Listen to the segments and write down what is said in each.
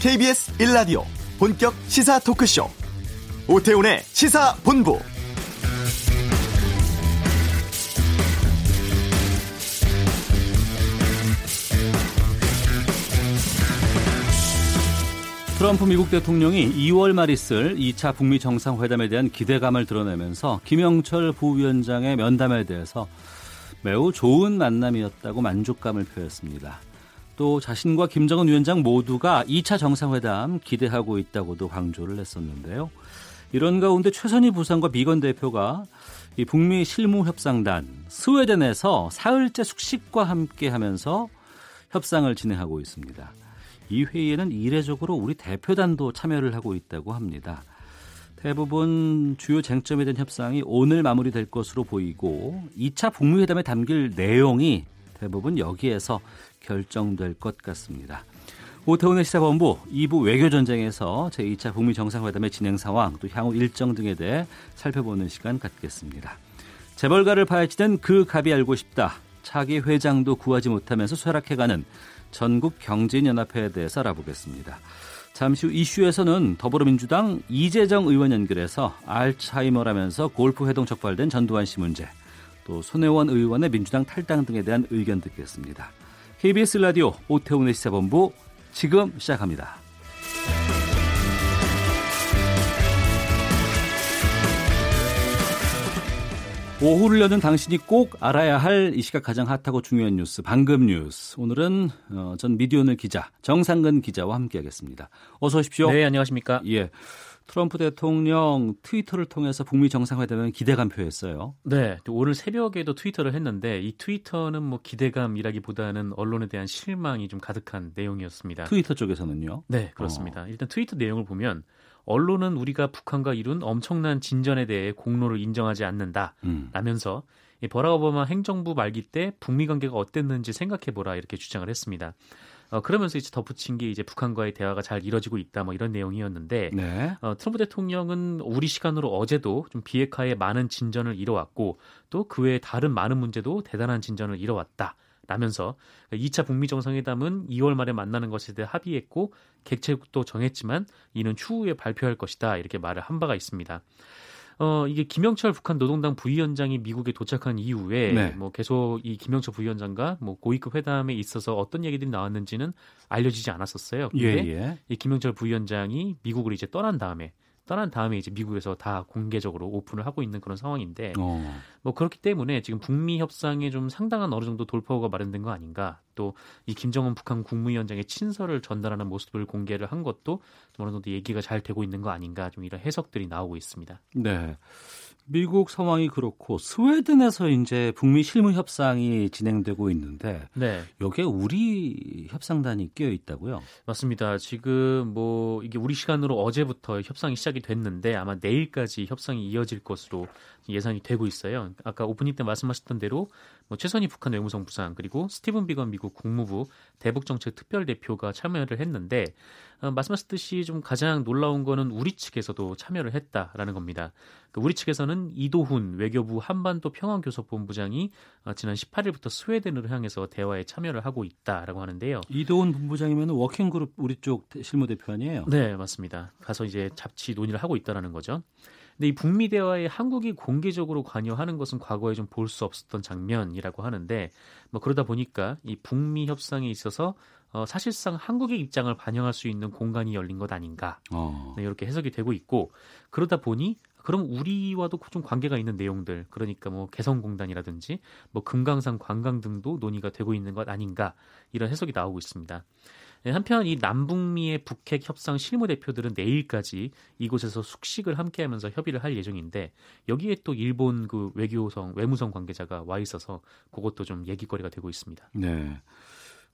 KBS 1라디오 본격 시사 토크쇼 오태훈의 시사본부 트럼프 미국 대통령이 2월 말 있을 2차 북미 정상회담에 대한 기대감을 드러내면서 김영철 부위원장의 면담에 대해서 매우 좋은 만남이었다고 만족감을 표했습니다. 또 자신과 김정은 위원장 모두가 2차 정상회담 기대하고 있다고도 강조를 했었는데요. 이런 가운데 최선희 부상과 비건 대표가 이 북미 실무협상단 스웨덴에서 사흘째 숙식과 함께 하면서 협상을 진행하고 있습니다. 이 회의에는 이례적으로 우리 대표단도 참여를 하고 있다고 합니다. 대부분 주요 쟁점에 대한 협상이 오늘 마무리될 것으로 보이고 2차 북미 회담에 담길 내용이 대부분 여기에서 결정될 것 같습니다. 오태훈의 시사본부 2부 외교전쟁에서 제2차 북미 정상회담의 진행 상황 또 향후 일정 등에 대해 살펴보는 시간 갖겠습니다. 재벌가를 파헤치는 그 갑이 알고 싶다. 차기 회장도 구하지 못하면서 쇠락해가는 전국 경제연합회에 대해서 알아보겠습니다. 잠시 후 이슈에서는 더불어민주당 이재정 의원 연결해서 알츠하이머라면서 골프 회동 적발된 전두환 씨 문제, 또 손혜원 의원의 민주당 탈당 등에 대한 의견 듣겠습니다. KBS 라디오 오태훈의 시사본부 지금 시작합니다. 오후를 여는 당신이 꼭 알아야 할 이 시각 가장 핫하고 중요한 뉴스 방금 뉴스. 오늘은 어, 전 미디어널 기자 정상근 기자와 함께하겠습니다. 어서 오십시오. 네, 안녕하십니까? 예. 트럼프 대통령 트위터를 통해서 북미 정상회담에 기대감 표했어요. 네, 오늘 새벽에도 트위터를 했는데 이 트위터는 뭐 기대감이라기보다는 언론에 대한 실망이 좀 가득한 내용이었습니다. 트위터 쪽에서는요? 네, 그렇습니다. 어. 일단 트위터 내용을 보면 언론은 우리가 북한과 이룬 엄청난 진전에 대해 공로를 인정하지 않는다. 음. 라면서 이 버락 오바마 행정부 말기 때 북미 관계가 어땠는지 생각해보라 이렇게 주장을 했습니다. 어, 그러면서 이제 덧붙인 게 이제 북한과의 대화가 잘 이뤄지고 있다 뭐 이런 내용이었는데 네. 어, 트럼프 대통령은 우리 시간으로 어제도 좀 비핵화에 많은 진전을 이뤄왔고 또 그 외에 다른 많은 문제도 대단한 진전을 이뤄왔다. 라면서 2차 북미 정상회담은 2월 말에 만나는 것에 대해 합의했고 객체국도 정했지만 이는 추후에 발표할 것이다 이렇게 말을 한 바가 있습니다. 어, 이게 김영철 북한 노동당 부위원장이 미국에 도착한 이후에 네. 뭐 계속 이 김영철 부위원장과 뭐 고위급 회담에 있어서 어떤 얘기들이 나왔는지는 알려지지 않았었어요. 근데 예, 예. 이 김영철 부위원장이 미국을 이제 떠난 다음에 떠난 다음에 이제 미국에서 다 공개적으로 오픈을 하고 있는 그런 상황인데 어. 뭐 그렇기 때문에 지금 북미 협상에 좀 상당한 어느 정도 돌파구가 마련된 거 아닌가 또 이 김정은 북한 국무위원장의 친서를 전달하는 모습을 공개를 한 것도 좀 어느 정도 얘기가 잘 되고 있는 거 아닌가 좀 이런 해석들이 나오고 있습니다. 네. 미국 상황이 그렇고 스웨덴에서 이제 북미 실무 협상이 진행되고 있는데 네. 여기에 우리 협상단이 끼어 있다고요? 맞습니다. 지금 뭐 이게 우리 시간으로 어제부터 협상이 시작이 됐는데 아마 내일까지 협상이 이어질 것으로 예상이 되고 있어요. 아까 오프닝 때 말씀하셨던 대로 뭐 최선희 북한 외무성 부상 그리고 스티븐 비건 미국 국무부 대북 정책 특별 대표가 참여를 했는데 어, 말씀하셨듯이 좀 가장 놀라운 거는 우리 측에서도 참여를 했다라는 겁니다. 그 우리 측에서는 이도훈 외교부 한반도 평화교섭본부장이 어, 지난 18일부터 스웨덴으로 향해서 대화에 참여를 하고 있다라고 하는데요. 이도훈 본부장이면 워킹 그룹 우리 쪽 실무 대표 아니에요? 네, 맞습니다. 가서 이제 잡지 논의를 하고 있다라는 거죠. 근데 이 북미 대화에 한국이 공개적으로 관여하는 것은 과거에 좀 볼 수 없었던 장면이라고 하는데 뭐 그러다 보니까 이 북미 협상에 있어서 어, 사실상 한국의 입장을 반영할 수 있는 공간이 열린 것 아닌가 어. 네, 이렇게 해석이 되고 있고 그러다 보니 그럼 우리와도 좀 관계가 있는 내용들 그러니까 뭐 개성공단이라든지 뭐 금강산 관광 등도 논의가 되고 있는 것 아닌가 이런 해석이 나오고 있습니다. 네, 한편 이 남북미의 북핵 협상 실무 대표들은 내일까지 이곳에서 숙식을 함께하면서 협의를 할 예정인데 여기에 또 일본 그 외교성 외무성 관계자가 와 있어서 그것도 좀 얘기거리가 되고 있습니다. 네.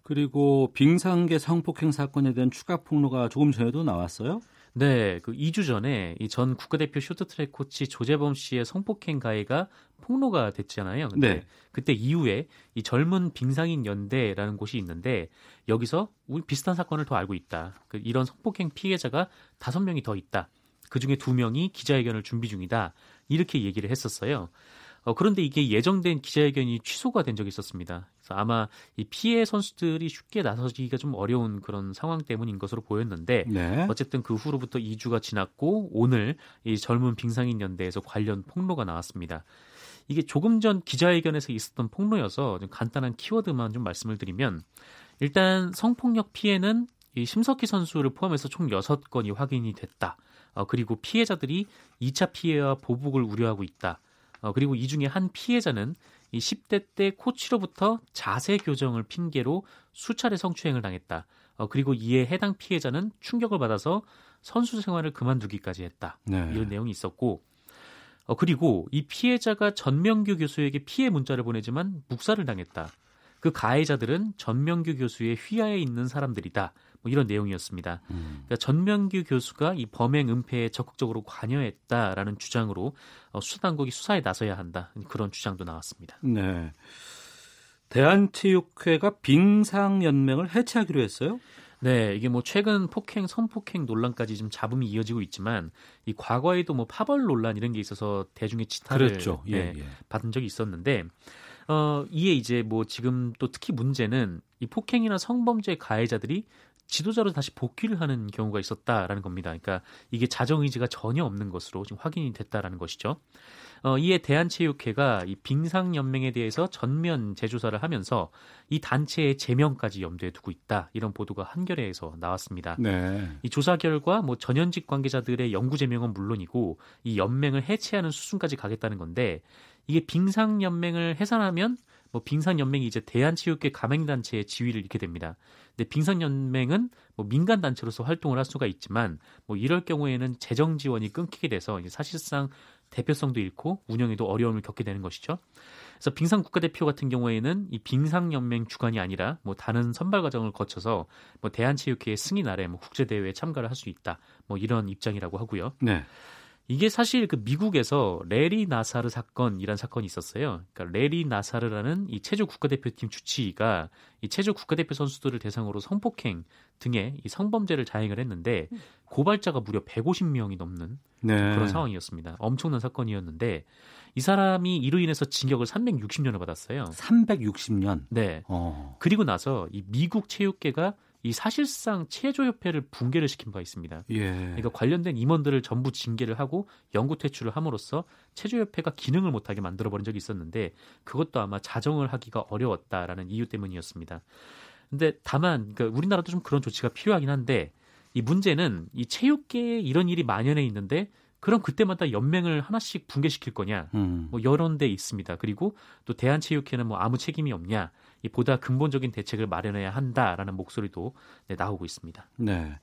그리고 빙상계 성폭행 사건에 대한 추가 폭로가 조금 전에도 나왔어요? 네, 그 2주 전에 이 전 국가대표 쇼트트랙 코치 조재범 씨의 성폭행 가해가 폭로가 됐잖아요. 근데 네. 그때 이후에 이 젊은 빙상인 연대라는 곳이 있는데 여기서 우리 비슷한 사건을 더 알고 있다. 그 이런 성폭행 피해자가 다섯 명이 더 있다. 그 중에 두 명이 기자회견을 준비 중이다. 이렇게 얘기를 했었어요. 어, 그런데 이게 예정된 기자회견이 취소가 된 적이 있었습니다. 그래서 아마 이 피해 선수들이 쉽게 나서기가 좀 어려운 그런 상황 때문인 것으로 보였는데 네. 어쨌든 그 후로부터 2주가 지났고 오늘 이 젊은 빙상인 연대에서 관련 폭로가 나왔습니다. 이게 조금 전 기자회견에서 있었던 폭로여서 좀 간단한 키워드만 좀 말씀을 드리면 일단 성폭력 피해는 이 심석희 선수를 포함해서 총 6건이 확인이 됐다. 어, 그리고 피해자들이 2차 피해와 보복을 우려하고 있다. 어, 그리고 이 중에 한 피해자는 이 10대 때 코치로부터 자세 교정을 핑계로 수차례 성추행을 당했다. 어, 그리고 이에 해당 피해자는 충격을 받아서 선수 생활을 그만두기까지 했다. 네. 이런 내용이 있었고, 어, 그리고 이 피해자가 전명규 교수에게 피해 문자를 보내지만 묵살을 당했다. 그 가해자들은 전명규 교수의 휘하에 있는 사람들이다. 뭐 이런 내용이었습니다. 음. 그러니까 전명규 교수가 이 범행 은폐에 적극적으로 관여했다라는 주장으로 어, 수사당국이 수사에 나서야 한다. 그런 주장도 나왔습니다. 네. 대한체육회가 빙상연맹을 해체하기로 했어요? 네, 이게 뭐 최근 폭행, 성폭행 논란까지 좀 잡음이 이어지고 있지만 이 과거에도 뭐 파벌 논란 이런 게 있어서 대중의 지탄을 그렇죠. 예, 네, 예. 받은 적이 있었는데 어 이에 이제 뭐 지금 또 특히 문제는 이 폭행이나 성범죄 가해자들이 지도자로 다시 복귀를 하는 경우가 있었다라는 겁니다. 그러니까 이게 자정 의지가 전혀 없는 것으로 지금 확인이 됐다라는 것이죠. 어, 이에 대한체육회가 이 빙상 연맹에 대해서 전면 재조사를 하면서 이 단체의 제명까지 염두에 두고 있다 이런 보도가 한겨레에서 나왔습니다. 네. 이 조사 결과 뭐 전현직 관계자들의 영구 제명은 물론이고 이 연맹을 해체하는 수순까지 가겠다는 건데 이게 빙상 연맹을 해산하면 뭐 빙상 연맹이 이제 대한체육회 가맹단체의 지위를 잃게 됩니다. 근데 빙상 연맹은 뭐 민간 단체로서 활동을 할 수가 있지만 뭐 이럴 경우에는 재정 지원이 끊기게 돼서 사실상 대표성도 잃고 운영에도 어려움을 겪게 되는 것이죠. 그래서 빙상 국가대표 같은 경우에는 이 빙상 연맹 주관이 아니라 뭐 다른 선발 과정을 거쳐서 뭐 대한체육회의 승인 아래 뭐 국제 대회에 참가를 할 수 있다. 뭐 이런 입장이라고 하고요. 네. 이게 사실 그 미국에서 레리 나사르 사건이란 사건이 있었어요. 그러니까 레리 나사르라는 이 체조 국가대표팀 주치의가 이 체조 국가대표 선수들을 대상으로 성폭행 등의 이 성범죄를 자행을 했는데 고발자가 무려 150명이 넘는 네. 그런 상황이었습니다. 엄청난 사건이었는데 이 사람이 이로 인해서 징역을 360년을 받았어요. 360년. 네. 어. 그리고 나서 이 미국 체육계가 이 사실상 체조협회를 붕괴를 시킨 바 있습니다. 예. 그러니까 관련된 임원들을 전부 징계를 하고 영구 퇴출을 함으로써 체조협회가 기능을 못하게 만들어버린 적이 있었는데 그것도 아마 자정을 하기가 어려웠다라는 이유 때문이었습니다. 근데 다만 그러니까 우리나라도 좀 그런 조치가 필요하긴 한데 이 문제는 이 체육계에 이런 일이 만연해 있는데 그럼 그때마다 연맹을 하나씩 붕괴시킬 거냐? 음. 뭐 여러 데 있습니다. 그리고 또 대한체육회는 뭐 아무 책임이 없냐? 이 보다 근본적인 대책을 마련해야 한다라는 목소리도 네, 나오고 있습니다. 네.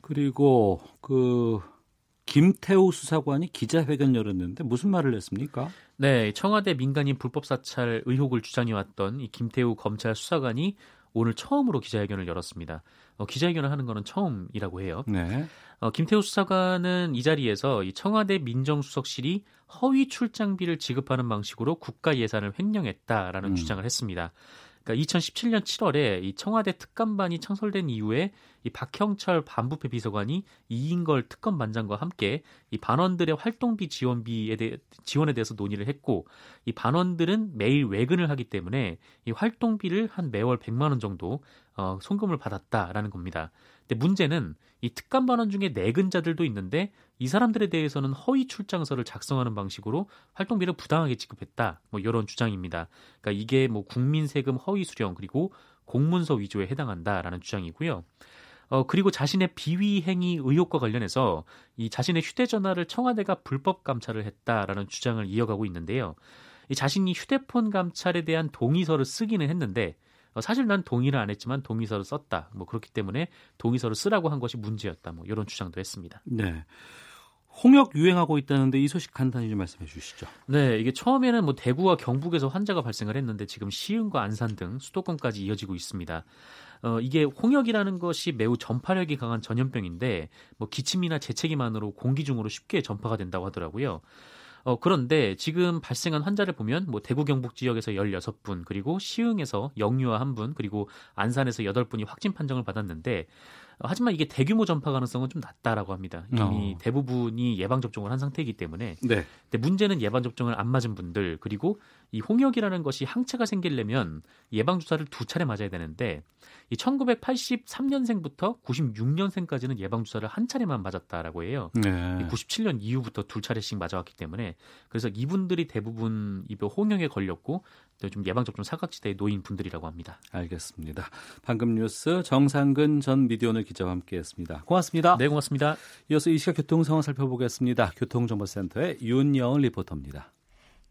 그리고 그 김태우 수사관이 기자회견 열었는데 무슨 말을 했습니까? 네, 청와대 민간인 불법 사찰 의혹을 주장해왔던 이 김태우 검찰 수사관이 오늘 처음으로 기자회견을 열었습니다. 어, 기자회견을 하는 것은 처음이라고 해요. 네. 어, 김태우 수사관은 이 자리에서 이 청와대 민정수석실이 허위 출장비를 지급하는 방식으로 국가 예산을 횡령했다라는 음. 주장을 했습니다. 그러니까 2017년 7월에 이 청와대 특감반이 창설된 이후에 이 박형철 반부패 비서관이 이인걸 특검반장과 함께 이 반원들의 활동비 지원비에 대해 지원에 대해서 논의를 했고 이 반원들은 매일 외근을 하기 때문에 이 활동비를 한 매월 100만 원 정도 어, 송금을 받았다라는 겁니다. 근데 문제는 이 특감 반원 중에 내근자들도 있는데 이 사람들에 대해서는 허위 출장서를 작성하는 방식으로 활동비를 부당하게 지급했다. 뭐 이런 주장입니다. 그러니까 이게 뭐 국민 세금 허위 수령 그리고 공문서 위조에 해당한다라는 주장이고요. 어, 그리고 자신의 비위 행위 의혹과 관련해서 이 자신의 휴대전화를 청와대가 불법 감찰을 했다라는 주장을 이어가고 있는데요. 이 자신이 휴대폰 감찰에 대한 동의서를 쓰기는 했는데 어, 사실 난 동의를 안 했지만 동의서를 썼다. 뭐 그렇기 때문에 동의서를 쓰라고 한 것이 문제였다. 뭐 이런 주장도 했습니다. 네. 홍역 유행하고 있다는데 이 소식 간단히 좀 말씀해 주시죠. 네, 이게 처음에는 뭐 대구와 경북에서 환자가 발생을 했는데 지금 시흥과 안산 등 수도권까지 이어지고 있습니다. 어, 이게 홍역이라는 것이 매우 전파력이 강한 전염병인데 뭐 기침이나 재채기만으로 공기 중으로 쉽게 전파가 된다고 하더라고요. 어, 그런데 지금 발생한 환자를 보면 뭐 대구 경북 지역에서 16분, 그리고 시흥에서 영유아 1분, 그리고 안산에서 8분이 확진 판정을 받았는데 하지만 이게 대규모 전파 가능성은 좀 낮다라고 합니다. 이미 어. 대부분이 예방 접종을 한 상태이기 때문에. 네. 근데 문제는 예방 접종을 안 맞은 분들 그리고 이 홍역이라는 것이 항체가 생기려면 예방 주사를 두 차례 맞아야 되는데 이 1983년생부터 96년생까지는 예방 주사를 한 차례만 맞았다라고 해요. 네. 97년 이후부터 두 차례씩 맞아왔기 때문에 그래서 이분들이 대부분 이 홍역에 걸렸고 좀 예방 접종 사각지대에 놓인 분들이라고 합니다. 알겠습니다. 방금 뉴스 정상근 전 미디어오늘 기자와 함께했습니다. 고맙습니다. 네, 고맙습니다. 이어서 이 시각 교통 상황 살펴보겠습니다. 교통정보센터의 윤여은 리포터입니다.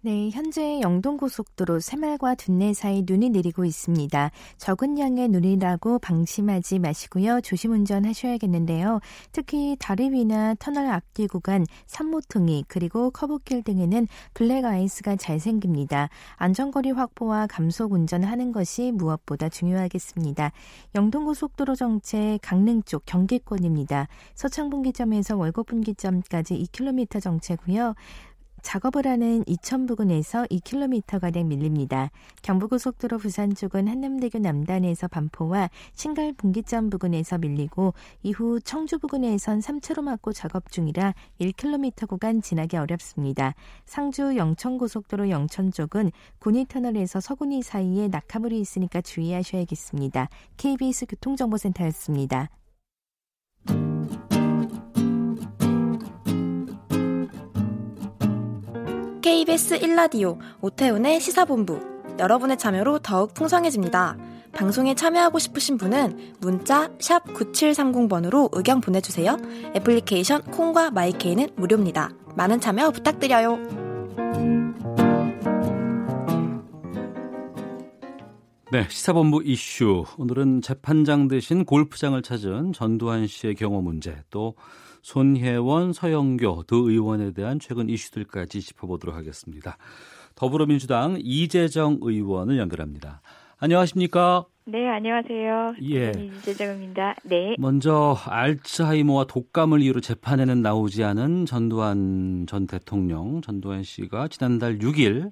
네, 현재 영동고속도로 새말과 둔내 사이 눈이 내리고 있습니다. 적은 양의 눈이라고 방심하지 마시고요. 조심 운전하셔야겠는데요. 특히 다리 위나 터널 앞뒤 구간, 산모퉁이 그리고 커브길 등에는 블랙 아이스가 잘 생깁니다. 안전거리 확보와 감속 운전하는 것이 무엇보다 중요하겠습니다. 영동고속도로 정체 강릉 쪽 경계권입니다. 서창분기점에서 월곡분기점까지 2km 정체고요. 작업을 하는 이천 부근에서 2km가량 밀립니다. 경부고속도로 부산 쪽은 한남대교 남단에서 반포와 신갈 분기점 부근에서 밀리고 이후 청주 부근에선 3차로 막고 작업 중이라 1km 구간 지나기 어렵습니다. 상주 영천고속도로 영천 쪽은 군위터널에서 서군위 사이에 낙하물이 있으니까 주의하셔야겠습니다. KBS 교통정보센터였습니다. KBS 1라디오 오태훈의 시사본부 여러분의 참여로 더욱 풍성해집니다. 방송에 참여하고 싶으신 분은 문자 9730번으로 의견 보내주세요. 애플리케이션 콩과 마이케이는 무료입니다. 많은 참여 부탁드려요. 네, 시사본부 이슈. 오늘은 재판장 대신 골프장을 찾은 전두환 씨의 경호 문제 또 손혜원, 서영교 두 의원에 대한 최근 이슈들까지 짚어보도록 하겠습니다. 더불어민주당 이재정 의원을 연결합니다. 안녕하십니까? 네, 안녕하세요. 예. 이재정입니다. 네. 먼저 알츠하이머와 독감을 이유로 재판에는 나오지 않은 전두환 전 대통령, 전두환 씨가 지난달 6일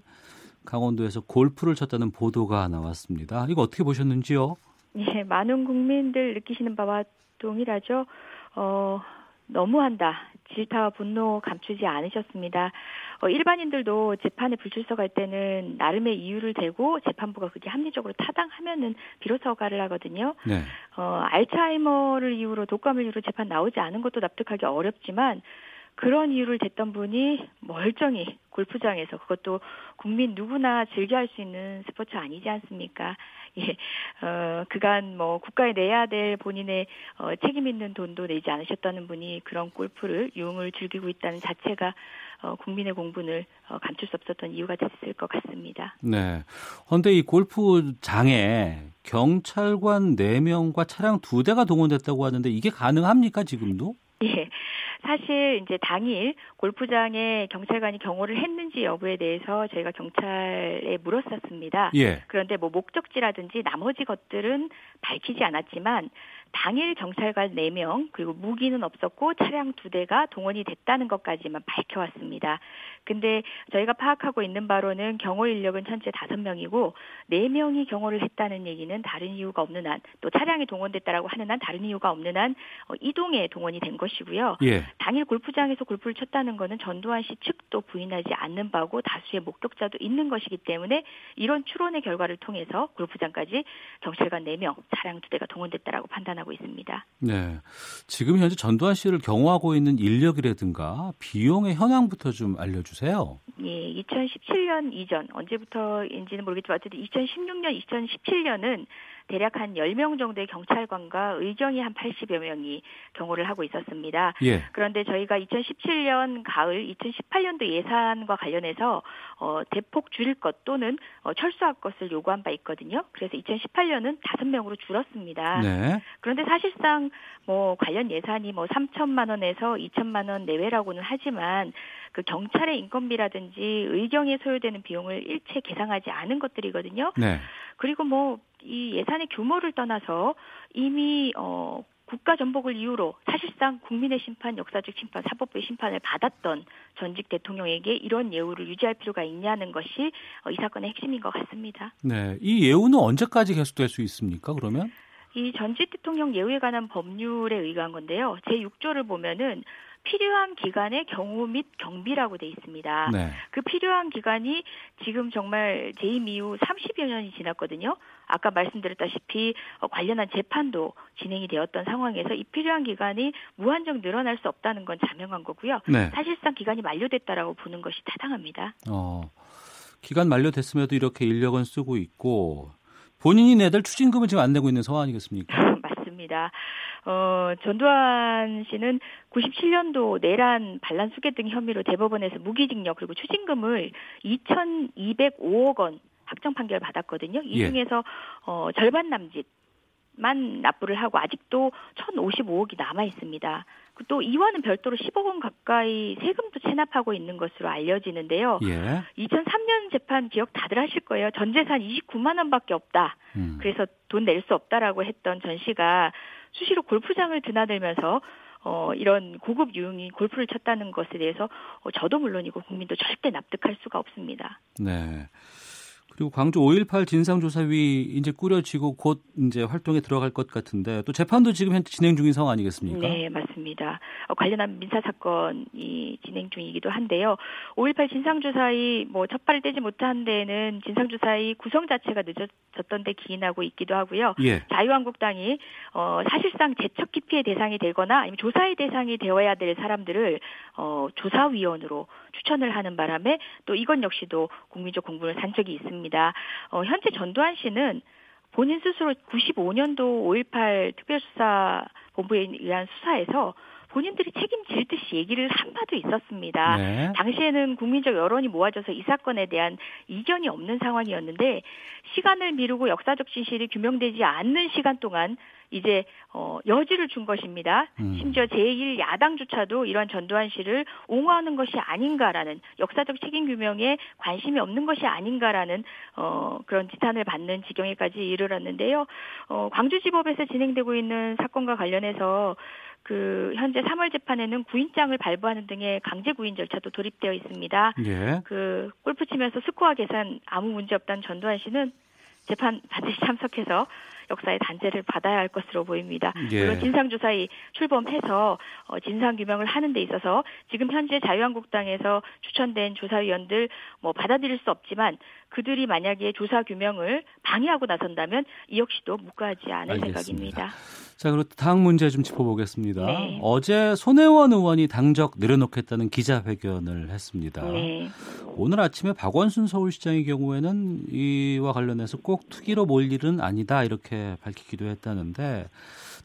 강원도에서 골프를 쳤다는 보도가 나왔습니다. 이거 어떻게 보셨는지요? 예, 많은 국민들 느끼시는 바와 동일하죠. 어, 너무한다. 질타와 분노 감추지 않으셨습니다. 어, 일반인들도 재판에 불출석할 때는 나름의 이유를 대고 재판부가 그게 합리적으로 타당하면은 비로소 허가를 하거든요. 네. 어, 알츠하이머를 이유로 독감을 이유로 재판 나오지 않은 것도 납득하기 어렵지만 그런 이유를 댔던 분이 멀쩡히 골프장에서 그것도 국민 누구나 즐겨 할 수 있는 스포츠 아니지 않습니까? 예, 어, 그간 뭐 국가에 내야 될 본인의 어, 책임 있는 돈도 내지 않으셨다는 분이 그런 골프를 유흥을 즐기고 있다는 자체가 어, 국민의 공분을 어, 감출 수 없었던 이유가 됐을 것 같습니다. 네. 그런데 이 골프장에 경찰관 4명과 차량 2대가 동원됐다고 하는데 이게 가능합니까, 지금도? 예. 사실 이제 당일 골프장에 경찰관이 경호를 했는지 여부에 대해서 저희가 경찰에 물었었습니다. 예. 그런데 뭐 목적지라든지 나머지 것들은 밝히지 않았지만 당일 경찰관 4명 그리고 무기는 없었고 차량 2대가 동원이 됐다는 것까지만 밝혀왔습니다. 근데 저희가 파악하고 있는 바로는 경호 인력은 현재 5명이고 4명이 경호를 했다는 얘기는 다른 이유가 없는 한 또 차량이 동원됐다라고 하는 한 다른 이유가 없는 한 어, 이동에 동원이 된 것이고요. 예. 당일 골프장에서 골프를 쳤다는 것은 전두환 씨 측도 부인하지 않는 바고 다수의 목격자도 있는 것이기 때문에 이런 추론의 결과를 통해서 골프장까지 경찰관 4명, 차량 2대가 동원됐다라고 판단하고 있습니다. 네. 지금 현재 전두환 씨를 경호하고 있는 인력이라든가 비용의 현황부터 좀 알려주세요. 주세요. 예, 2017년 이전 언제부터인지는 모르겠지만 어쨌든 2016년, 2017년은 대략 한 10명 정도의 경찰관과 의경이 한 80여 명이 경호를 하고 있었습니다. 예. 그런데 저희가 2017년 가을, 2018년도 예산과 관련해서 어, 대폭 줄일 것 또는 어, 철수할 것을 요구한 바 있거든요. 그래서 2018년은 5명으로 줄었습니다. 네. 그런데 사실상 뭐 관련 예산이 뭐 3천만 원에서 2천만 원 내외라고는 하지만 그 경찰의 인건비라든지 의경에 소요되는 비용을 일체 계상하지 않은 것들이거든요. 네. 그리고 뭐 이 예산의 규모를 떠나서 이미 어 국가 전복을 이유로 사실상 국민의 심판, 역사적 심판, 사법부의 심판을 받았던 전직 대통령에게 이런 예우를 유지할 필요가 있냐는 것이 어, 이 사건의 핵심인 것 같습니다. 네, 이 예우는 언제까지 계속될 수 있습니까? 그러면? 이 전직 대통령 예우에 관한 법률에 의거한 건데요. 제 6조를 보면은 필요한 기간의 경우 및 경비라고 돼 있습니다. 네. 그 필요한 기간이 지금 정말 재임 이후 30여 년이 지났거든요. 아까 말씀드렸다시피 어, 관련한 재판도 진행이 되었던 상황에서 이 필요한 기간이 무한정 늘어날 수 없다는 건 자명한 거고요. 네. 사실상 기간이 만료됐다라고 보는 것이 타당합니다. 어, 기간 만료됐음에도 이렇게 인력은 쓰고 있고 본인이 내들 추징금을 지금 안 내고 있는 상황 아니겠습니까? 맞습니다. 어, 전두환 씨는 97년도 내란 반란 수계 등 혐의로 대법원에서 무기징역 그리고 추징금을 2,205억 원 확정 판결 받았거든요. 이 예. 중에서 예. 어, 절반 남짓만 납부를 하고 아직도 1,055억이 남아 있습니다. 또 이와는 별도로 10억 원 가까이 세금도 체납하고 있는 것으로 알려지는데요. 예. 2003년 재판 기억 다들 하실 거예요. 전 재산 29만 원밖에 없다. 음. 그래서 돈 낼 수 없다라고 했던 전 씨가 수시로 골프장을 드나들면서 어, 이런 고급 유흥인 골프를 쳤다는 것에 대해서 어, 저도 물론이고 국민도 절대 납득할 수가 없습니다. 네. 그리고 광주 5.18 진상조사위 이제 꾸려지고 곧 이제 활동에 들어갈 것 같은데 또 재판도 지금 현재 진행 중인 상황 아니겠습니까? 네, 맞습니다. 어, 관련한 민사 사건이 진행 중이기도 한데요. 5.18 진상조사위 뭐 첫발을 떼지 못한 데에는 진상조사위 구성 자체가 늦어졌던 데 기인하고 있기도 하고요. 예. 자유한국당이 어, 사실상 재척 기피의 대상이 되거나 아니면 조사의 대상이 되어야 될 사람들을 어, 조사위원으로 추천을 하는 바람에 또 이건 역시도 국민적 공분을 산 적이 있습니다. 어, 현재 전두환 씨는 본인 스스로 95년도 5.18 특별수사본부에 의한 수사에서 본인들이 책임질 듯이 얘기를 한 바도 있었습니다. 네. 당시에는 국민적 여론이 모아져서 이 사건에 대한 이견이 없는 상황이었는데 시간을 미루고 역사적 진실이 규명되지 않는 시간 동안 이제 어 여지를 준 것입니다. 음. 심지어 제1 야당조차도 이런 전두환 씨를 옹호하는 것이 아닌가라는 역사적 책임 규명에 관심이 없는 것이 아닌가라는 어 그런 지탄을 받는 지경에까지 이르렀는데요. 어 광주지법에서 진행되고 있는 사건과 관련해서 그 현재 3월 재판에는 구인장을 발부하는 등의 강제 구인 절차도 도입되어 있습니다. 예. 그 골프 치면서 스코어 계산 아무 문제 없다는 전두환 씨는 재판 반드시 참석해서 역사의 단죄를 받아야 할 것으로 보입니다. 예. 물론 진상조사에 출범해서 어, 진상규명을 하는 데 있어서 지금 현재 자유한국당에서 추천된 조사위원들 뭐 받아들일 수 없지만 그들이 만약에 조사 규명을 방해하고 나선다면 이 역시도 묵과하지 않을 알겠습니다. 생각입니다. 자, 그리고 다음 문제 좀 짚어보겠습니다. 네. 어제 손혜원 의원이 당적 내려놓겠다는 기자회견을 했습니다. 네. 오늘 아침에 박원순 서울시장의 경우에는 이와 관련해서 꼭 투기로 몰 일은 아니다 이렇게 밝히기도 했다는데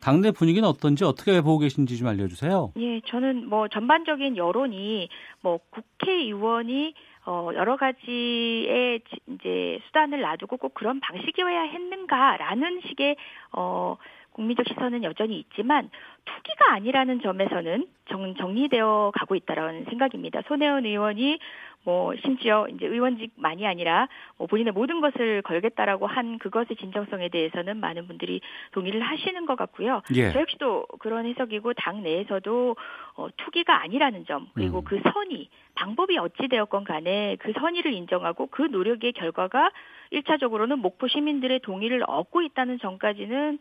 당내 분위기는 어떤지 어떻게 보고 계신지 좀 알려주세요. 예, 저는 뭐 전반적인 여론이 뭐 국회의원이 어, 여러 가지의 이제 수단을 놔두고 꼭 그런 방식이어야 했는가라는 식의 어, 국민적 시선은 여전히 있지만 투기가 아니라는 점에서는 정, 정리되어 가고 있다라는 생각입니다. 손혜원 의원이 뭐 심지어 이제 의원직만이 아니라 뭐 본인의 모든 것을 걸겠다라고 한 그것의 진정성에 대해서는 많은 분들이 동의를 하시는 것 같고요. 예. 저 역시도 그런 해석이고 당 내에서도 어, 투기가 아니라는 점 그리고 음. 그 선의 방법이 어찌 되었건 간에 그 선의를 인정하고 그 노력의 결과가 1차적으로는 목포 시민들의 동의를 얻고 있다는 점까지는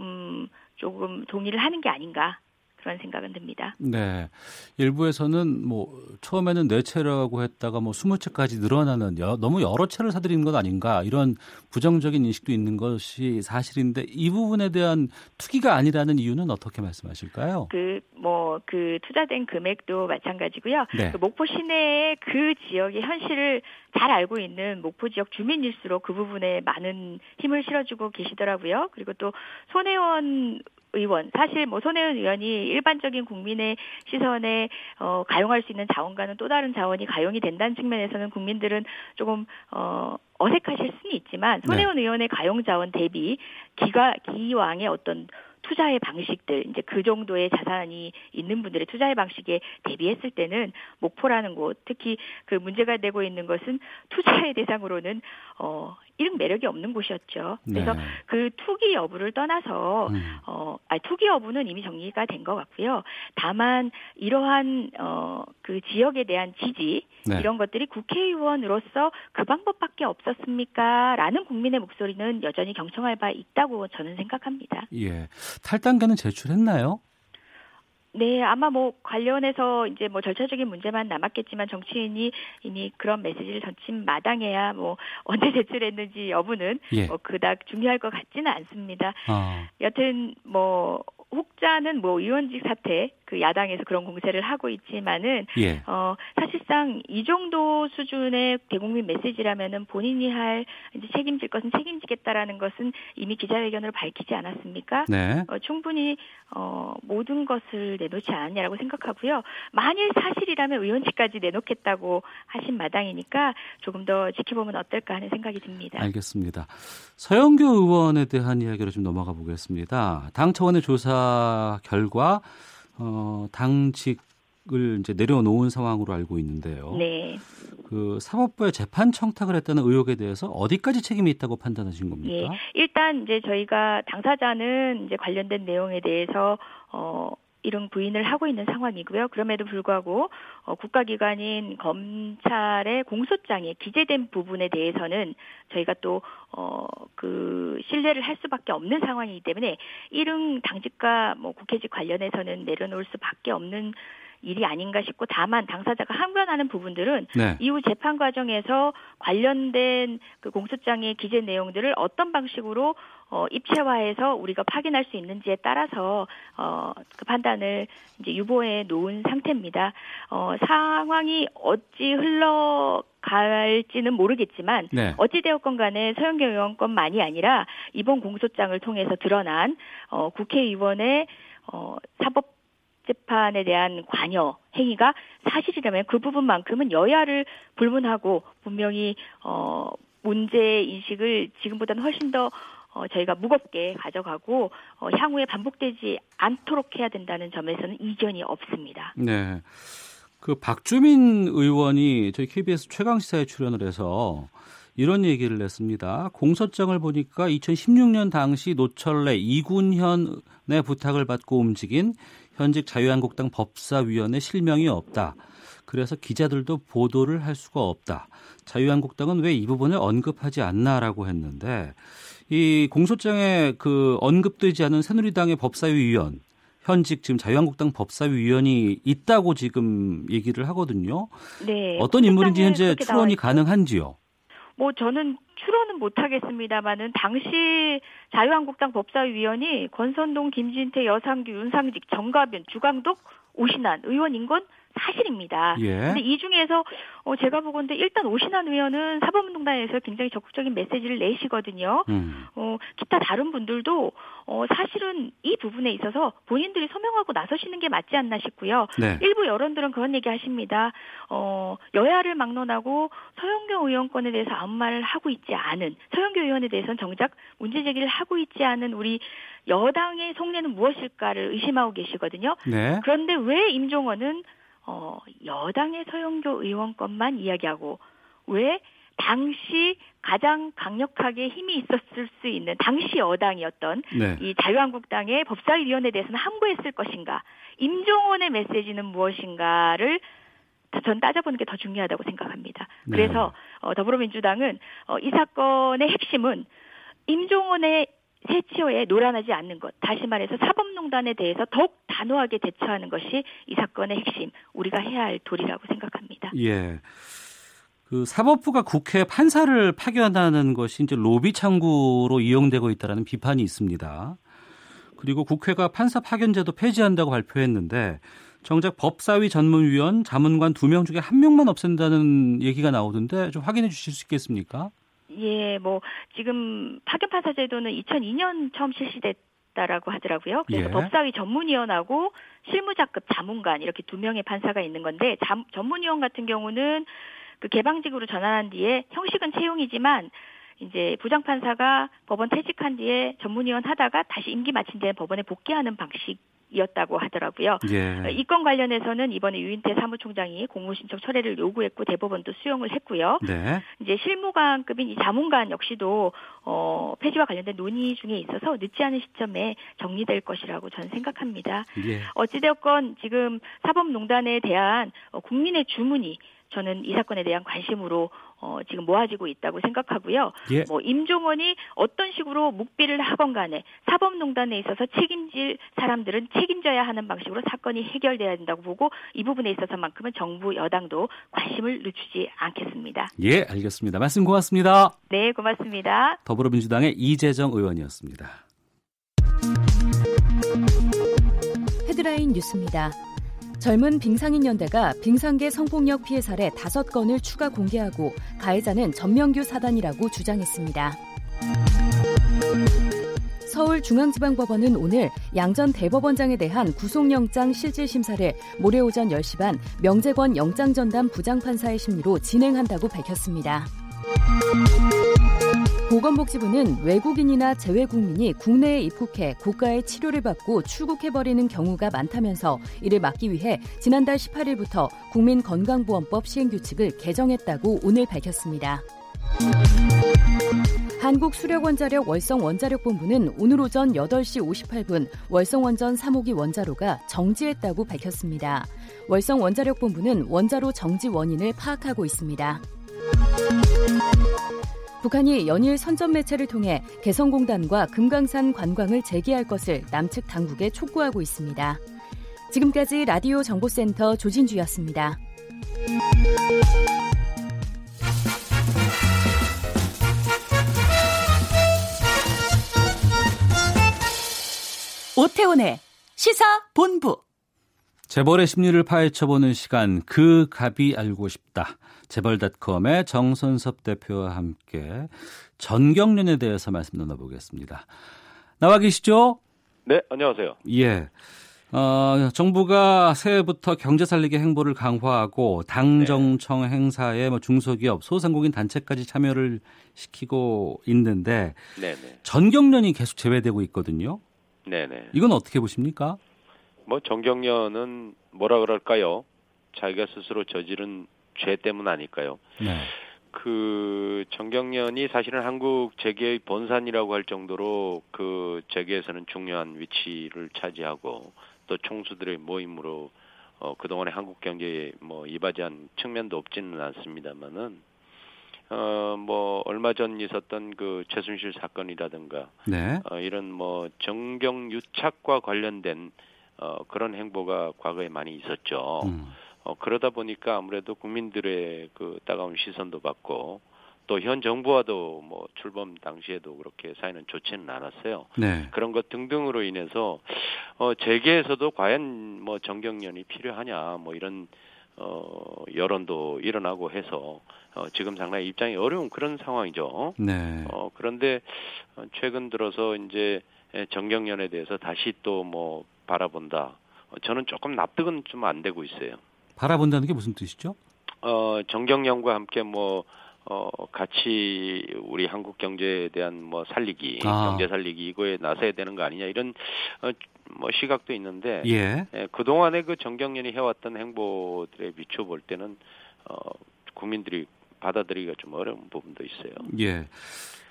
음, 조금 동의를 하는 게 아닌가 그런 생각은 듭니다. 네. 일부에서는 뭐 처음에는 네 채라고 했다가 뭐 스무 채까지 늘어나는 여, 너무 여러 채를 사들이는 것 아닌가 이런 부정적인 인식도 있는 것이 사실인데 이 부분에 대한 투기가 아니라는 이유는 어떻게 말씀하실까요? 그 뭐그 그 투자된 금액도 마찬가지고요. 네. 그 목포 시내의 그 지역의 현실을 잘 알고 있는 목포 지역 주민일수록 그 부분에 많은 힘을 실어주고 계시더라고요. 그리고 또 손혜원 의원 사실 뭐 손혜원 의원이 일반적인 국민의 시선에 어, 가용할 수 있는 자원과는 또 다른 자원이 가용이 된다는 측면에서는 국민들은 조금 어, 어색하실 수는 있지만 손혜원 네. 의원의 가용 자원 대비 기가 기왕의 어떤 투자의 방식들 이제 그 정도의 자산이 있는 분들의 투자의 방식에 대비했을 때는 목포라는 곳 특히 그 문제가 되고 있는 것은 투자의 대상으로는 어 이런 매력이 없는 곳이었죠. 그래서 네. 그 투기 여부를 떠나서 음. 어 아니 투기 여부는 이미 정리가 된 것 같고요. 다만 이러한 어 그 지역에 대한 지지 네. 이런 것들이 국회의원으로서 그 방법밖에 없었습니까라는 국민의 목소리는 여전히 경청할 바 있다고 저는 생각합니다. 예. 탈당계는 제출했나요? 네, 아마 뭐 관련해서 이제 뭐 절차적인 문제만 남았겠지만 정치인이 이미 그런 메시지를 던진 마당에야 뭐 언제 제출했는지 여부는 예. 뭐 그닥 중요할 것 같지는 않습니다. 아, 여튼 뭐 혹자는 뭐 의원직 사퇴 그 야당에서 그런 공세를 하고 있지만은 예. 어 사실상 이 정도 수준의 대국민 메시지라면은 본인이 할 이제 책임질 것은 책임지겠다라는 것은 이미 기자회견으로 밝히지 않았습니까? 네. 어, 충분히 어, 모든 것을 내놓지 않았냐라고 생각하고요. 만일 사실이라면 의원직까지 내놓겠다고 하신 마당이니까 조금 더 지켜보면 어떨까 하는 생각이 듭니다. 알겠습니다. 서영교 의원에 대한 이야기로 좀 넘어가 보겠습니다. 당 차원의 조사 결과 어, 당직을 이제 내려놓은 상황으로 알고 있는데요. 네. 그 사법부에 재판 청탁을 했다는 의혹에 대해서 어디까지 책임이 있다고 판단하신 예. 겁니까? 일단 이제 저희가 당사자는 이제 관련된 내용에 대해서 어 이런 부인을 하고 있는 상황이고요. 그럼에도 불구하고 어, 국가기관인 검찰의 공소장에 기재된 부분에 대해서는 저희가 또 어 그 신뢰를 할 수밖에 없는 상황이기 때문에 이릉 당직과 뭐 국회직 관련해서는 내려놓을 수밖에 없는 일이 아닌가 싶고 다만 당사자가 항변하는 부분들은 네. 이후 재판 과정에서 관련된 그 공소장의 기재 내용들을 어떤 방식으로 어, 입체화해서 우리가 확인할 수 있는지에 따라서 어, 그 판단을 이제 유보해 놓은 상태입니다. 어, 상황이 어찌 흘러 갈지는 모르겠지만 네. 어찌되었건 간에 서영교 의원 건만이 아니라 이번 공소장을 통해서 드러난 어, 국회의원의 어, 사법 재판에 대한 관여 행위가 사실이라면 그 부분만큼은 여야를 불문하고 분명히 어 문제 인식을 지금보다는 훨씬 더 어, 저희가 무겁게 가져가고 어, 향후에 반복되지 않도록 해야 된다는 점에서는 이견이 없습니다. 네. 그 박주민 의원이 저희 KBS 최강 시사에 출연을 해서 이런 얘기를 했습니다. 공소장을 보니까 2016년 당시 노철래 이군현의 부탁을 받고 움직인 현직 자유한국당 법사위원회 실명이 없다. 그래서 기자들도 보도를 할 수가 없다. 자유한국당은 왜 이 부분을 언급하지 않나라고 했는데 이 공소장에 그 언급되지 않은 새누리당의 법사위 위원 현직 지금 자유한국당 법사위 위원이 있다고 지금 얘기를 하거든요. 네. 어떤 인물인지 현재 추론이. 가능한지요? 뭐 저는 추론은 못하겠습니다만은 당시 자유한국당 법사위원이 권선동, 김진태, 여상규, 윤상직, 정가변, 주강덕, 오신환 의원인 건 사실입니다. 예. 근데 이 중에서 어 제가 보건데 일단 오신환 의원은 사법운동단에서 굉장히 적극적인 메시지를 내시거든요. 음. 어 기타 다른 분들도 어 사실은 이 부분에 있어서 본인들이 서명하고 나서시는 게 맞지 않나 싶고요. 네. 일부 여론들은 그런 얘기 하십니다. 어, 여야를 막론하고 서영교 의원권에 대해서 아무 말을 하고 있지 않은, 서영교 의원에 대해서는 정작 문제 제기를 하고 있지 않은 우리 여당의 속내는 무엇일까를 의심하고 계시거든요. 네. 그런데 왜 임종원은 어, 여당의 서영교 의원권만 이야기하고 왜 당시 가장 강력하게 힘이 있었을 수 있는 당시 여당이었던 네. 이 자유한국당의 법사위원회에 대해서는 함구했을 것인가, 임종원의 메시지는 무엇인가를 전 따져보는 게 더 중요하다고 생각합니다. 네. 그래서 어, 더불어민주당은 어, 이 사건의 핵심은 임종원의 세치어에 노란하지 않는 것, 다시 말해서 사법농단에 대해서 더욱 단호하게 대처하는 것이 이 사건의 핵심, 우리가 해야 할 도리라고 생각합니다. 예. 그 사법부가 국회 판사를 파견하는 것이 이제 로비 창구로 이용되고 있다라는 비판이 있습니다. 그리고 국회가 판사 파견제도 폐지한다고 발표했는데 정작 법사위 전문위원, 자문관 두 명 중에 한 명만 없앤다는 얘기가 나오던데 좀 확인해 주실 수 있겠습니까? 예, 뭐 지금 파견 판사 제도는 2002년 처음 실시됐 다라고 하더라고요. 그래서 예. 법사위 전문위원하고 실무자급 자문관 이렇게 두 명의 판사가 있는 건데 잠- 전문위원 같은 경우는 그 개방직으로 전환한 뒤에 형식은 채용이지만 이제 부장판사가 법원 퇴직한 뒤에 전문위원 하다가 다시 임기 마친 뒤에 법원에 복귀하는 방식 이었다고 하더라고요. 예. 이 건 관련해서는 이번에 유인태 사무총장이 공무신청 철회를 요구했고 대법원도 수용을 했고요. 네. 이제 실무관급인 이 자문관 역시도 어, 폐지와 관련된 논의 중에 있어서 늦지 않은 시점에 정리될 것이라고 저는 생각합니다. 예. 어찌되었건 지금 사법농단에 대한 어, 국민의 주문이 저는 이 사건에 대한 관심으로 어, 지금 모아지고 있다고 생각하고요. 예. 뭐 임종원이 어떤 식으로 묵비를 하건 간에 사법농단에 있어서 책임질 사람들은 책임져야 하는 방식으로 사건이 해결돼야 된다고 보고 이 부분에 있어서만큼은 정부 여당도 관심을 늦추지 않겠습니다. 예, 알겠습니다. 말씀 고맙습니다. 네, 고맙습니다. 더불어민주당의 이재정 의원이었습니다. 헤드라인 뉴스입니다. 젊은 빙상인 연대가 빙상계 성폭력 피해 사례 5건을 추가 공개하고 가해자는 전명규 사단이라고 주장했습니다. 서울중앙지방법원은 오늘 양전 대법원장에 대한 구속영장 실질심사를 모레 오전 10시 반 명재권 영장전담 부장판사의 심리로 진행한다고 밝혔습니다. 보건복지부는 외국인이나 재외국민이 국내에 입국해 고가의 치료를 받고 출국해버리는 경우가 많다면서 이를 막기 위해 지난달 18일부터 국민건강보험법 시행규칙을 개정했다고 오늘 밝혔습니다. 한국수력원자력 월성원자력본부는 오늘 오전 8시 58분 월성원전 3호기 원자로가 정지했다고 밝혔습니다. 월성원자력본부는 원자로 정지 원인을 파악하고 있습니다. 북한이 연일 선전 매체를 통해 개성공단과 금강산 관광을 재개할 것을 남측 당국에 촉구하고 있습니다. 지금까지 라디오 정보센터 조진주였습니다. 오태훈의 시사 본부. 재벌의 심리를 파헤쳐보는 시간 그 갑이 알고 싶다. 재벌닷컴의 정선섭 대표와 함께 전경련에 대해서 말씀 나눠보겠습니다. 나와 계시죠? 네, 안녕하세요. 예. 어, 정부가 새해부터 경제 살리기 행보를 강화하고 당정청 네. 행사에 뭐 중소기업, 소상공인 단체까지 참여를 시키고 있는데 네네. 전경련이 계속 제외되고 있거든요. 네네. 이건 어떻게 보십니까? 뭐 전경련은 뭐라 그럴까요? 자기가 스스로 저지른 죄 때문 아닐까요? 네. 그 정경련이 사실은 한국 재계의 본산이라고 할 정도로 그 재계에서는 중요한 위치를 차지하고 또 총수들의 모임으로 어 그동안에 한국 경제에 뭐 이바지한 측면도 없지는 않습니다만은 어뭐 얼마 전 있었던 그 최순실 사건이라든가 네. 어 이런 뭐 정경 유착과 관련된 어 그런 행보가 과거에 많이 있었죠. 음. 어, 그러다 보니까 아무래도 국민들의 그 따가운 시선도 받고 또 현 정부와도 뭐 출범 당시에도 그렇게 사이는 좋지는 않았어요. 네. 그런 것 등등으로 인해서 어 재계에서도 과연 뭐 정경련이 필요하냐 뭐 이런 어 여론도 일어나고 해서 어 지금 상당히 입장이 어려운 그런 상황이죠. 네. 어 그런데 최근 들어서 이제 정경련에 대해서 다시 또 뭐 바라본다. 어, 저는 조금 납득은 좀 안 되고 있어요. 바라본다는 게 무슨 뜻이죠? 어, 정경련과 함께 뭐 어, 같이 우리 한국 경제에 대한 뭐 살리기, 아. 경제 살리기 이거에 나서야 되는 거 아니냐 이런 어, 뭐 시각도 있는데 예. 예, 그동안에 그 정경련이 해왔던 행보들에 비춰 볼 때는 어, 국민들이 받아들이기가 좀 어려운 부분도 있어요. 예.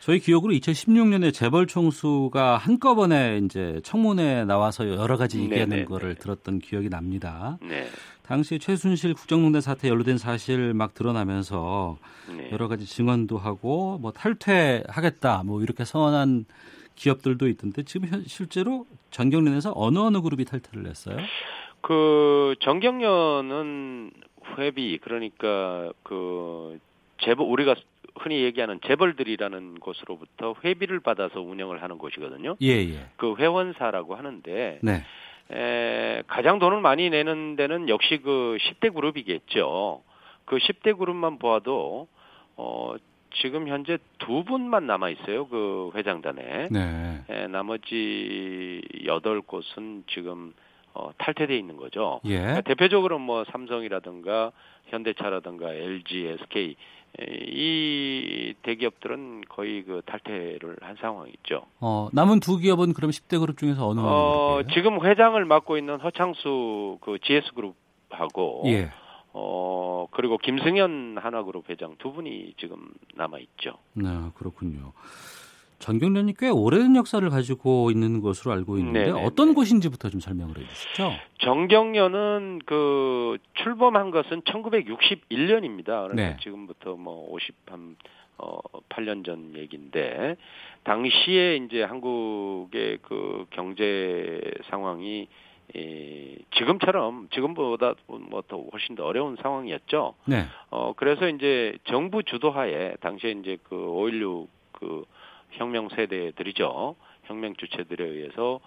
저희 기억으로 2016년에 재벌 총수가 한꺼번에 이제 청문회에 나와서 여러 가지 얘기하는 네네네. 거를 들었던 기억이 납니다. 네. 당시 최순실 국정농단 사태 연루된 사실 막 드러나면서 네. 여러 가지 증언도 하고 뭐 탈퇴하겠다 뭐 이렇게 선언한 기업들도 있던데 지금 현, 실제로 전경련에서 어느 어느 그룹이 탈퇴를 했어요? 그 전경련은 회비 그러니까 그 재벌 우리가 흔히 얘기하는 재벌들이라는 곳으로부터 회비를 받아서 운영을 하는 곳이거든요. 예, 예. 그 회원사라고 하는데 네. 에, 가장 돈을 많이 내는 데는 역시 그 10대 그룹이겠죠. 그 10대 그룹만 보아도 어 지금 현재 두 분만 남아 있어요. 그 회장단에. 네. 에, 나머지 여덟 곳은 지금 어, 탈퇴돼 있는 거죠. 예. 그러니까 대표적으로 뭐 삼성이라든가 현대차라든가 LG, SK 이 대기업들은 거의 그 탈퇴를 한 상황이죠. 어, 남은 두 기업은 그럼 10대 그룹 중에서 어느 어? 지금 회장을 맡고 있는 허창수 그 GS 그룹하고 예. 어, 그리고 김승현 하나그룹 회장 두 분이 지금 남아 있죠. 네, 그렇군요. 전경련이 꽤 오래된 역사를 가지고 있는 것으로 알고 있는데 네네네. 어떤 곳인지부터 좀 설명을 해주시죠. 정경련은 그 출범한 것은 1961년입니다. 그러니까 네. 지금부터 뭐 50한 어 8년 전 얘기인데 당시에 이제 한국의 그 경제 상황이 이 지금처럼 지금보다 뭐 더 훨씬 더 어려운 상황이었죠. 네. 어 그래서 이제 정부 주도하에 당시에 이제 그 5.16그 혁명 세대들이죠. 혁명 주체들에 의해서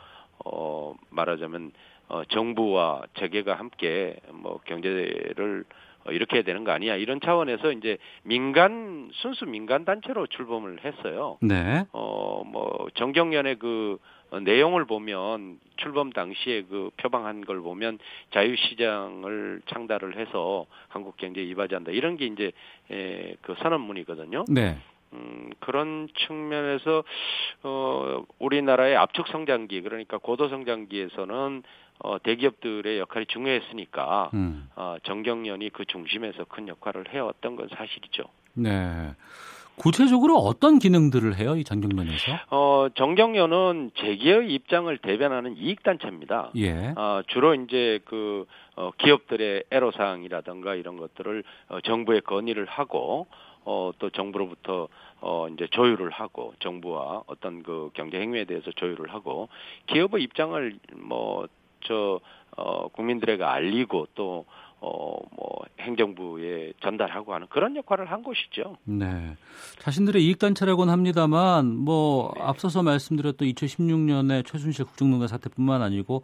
어 말하자면 어 정부와 재계가 함께 뭐 경제를 어, 이렇게 해야 되는 거 아니야 이런 차원에서 이제 민간 순수 민간 단체로 출범을 했어요. 네. 어뭐 정경련의 그 어, 내용을 보면 출범 당시에 그 표방한 걸 보면 자유시장을 창달을 해서 한국 경제에 이바지한다 이런 게 이제 에, 그 선언문이거든요. 네. 음, 그런 측면에서 어 우리나라의 압축 성장기 그러니까 고도 성장기에서는 어 대기업들의 역할이 중요했으니까 음. 어 정경련이 그 중심에서 큰 역할을 해왔던 건 사실이죠. 네. 구체적으로 어떤 기능들을 해요, 이 전경련에서? 어 정경련은 재기의 입장을 대변하는 이익 단체입니다. 예. 어, 주로 이제 그 어, 기업들의 애로사항이라든가 이런 것들을 어, 정부에 건의를 하고 어, 또 정부로부터 어, 이제 조율을 하고 정부와 어떤 그 경제 행위에 대해서 조율을 하고 기업의 입장을 뭐 저 어, 국민들에게 알리고 또 어, 뭐 행정부에 전달하고 하는 그런 역할을 한 것이죠. 네. 자신들의 이익 단체라고는 합니다만, 뭐, 앞서서 말씀드렸던 2016년에 최순실 국정농단 사태뿐만 아니고,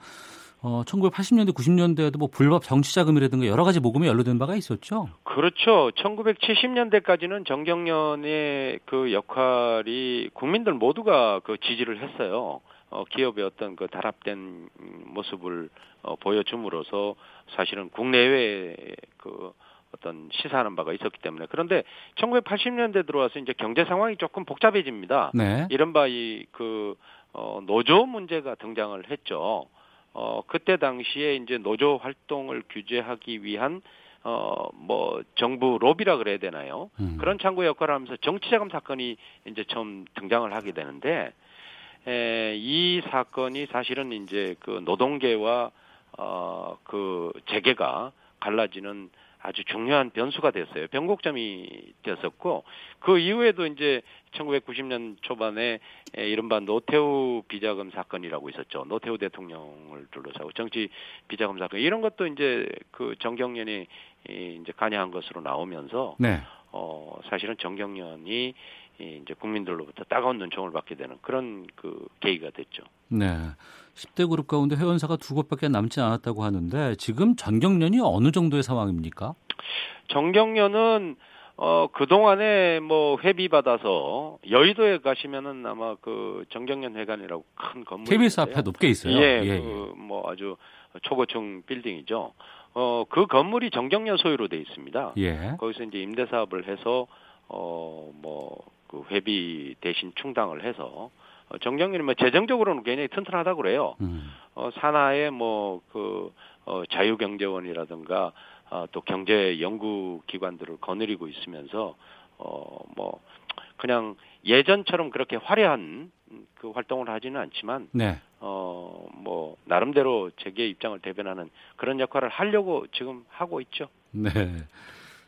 어, 1980년대, 90년대에도 뭐 불법 정치자금이라든가 여러 가지 모금에 연루된 바가 있었죠. 그렇죠. 1970년대까지는 정경련의 그 역할이 국민들 모두가 그 지지를 했어요. 어, 기업의 어떤 그 단합된 모습을 어, 보여줌으로써 사실은 국내외에 그 어떤 시사하는 바가 있었기 때문에 그런데 1980년대 들어와서 이제 경제 상황이 조금 복잡해집니다. 네. 이른바 이그 어, 노조 문제가 등장을 했죠. 어, 그때 당시에 이제 노조 활동을 규제하기 위한 어, 뭐, 정부 로비라 그래야 되나요? 음. 그런 창구 역할을 하면서 정치자금 사건이 이제 처음 등장을 하게 되는데, 에, 이 사건이 사실은 이제 그 노동계와 어, 그 재계가 갈라지는 아주 중요한 변수가 됐어요. 변곡점이 됐었고 그 이후에도 이제 1990년 초반에 에, 이른바 노태우 비자금 사건이라고 있었죠. 노태우 대통령을 둘러싸고 정치 비자금 사건 이런 것도 이제 그 정경련이 이, 이제 관여한 것으로 나오면서 네. 어 사실은 정경련이 이 이제 국민들로부터 따가운 눈총을 받게 되는 그런 그 계기가 됐죠. 네. 10대 그룹 가운데 회원사가 두 곳밖에 남지 않았다고 하는데 지금 전경련이 어느 정도의 상황입니까? 정경련은 어 그동안에 뭐 회비 받아서 여의도에 가시면은 아마 그 정경련 회관이라고 큰 건물 KBS 앞에 높게 있어요. 예, 예, 그 뭐 아주 초고층 빌딩이죠. 어 그 건물이 정경련 소유로 돼 있습니다. 예. 거기서 이제 임대 사업을 해서 어 뭐 그 회비 대신 충당을 해서 어, 정경련이 뭐 재정적으로는 굉장히 튼튼하다고 그래요. 음. 어, 산하에 뭐그 어, 자유경제원이라든가 어, 또 경제 연구 기관들을 거느리고 있으면서 어뭐 그냥 예전처럼 그렇게 화려한 그 활동을 하지는 않지만 네. 어뭐 나름대로 재계 입장을 대변하는 그런 역할을 하려고 지금 하고 있죠. 네.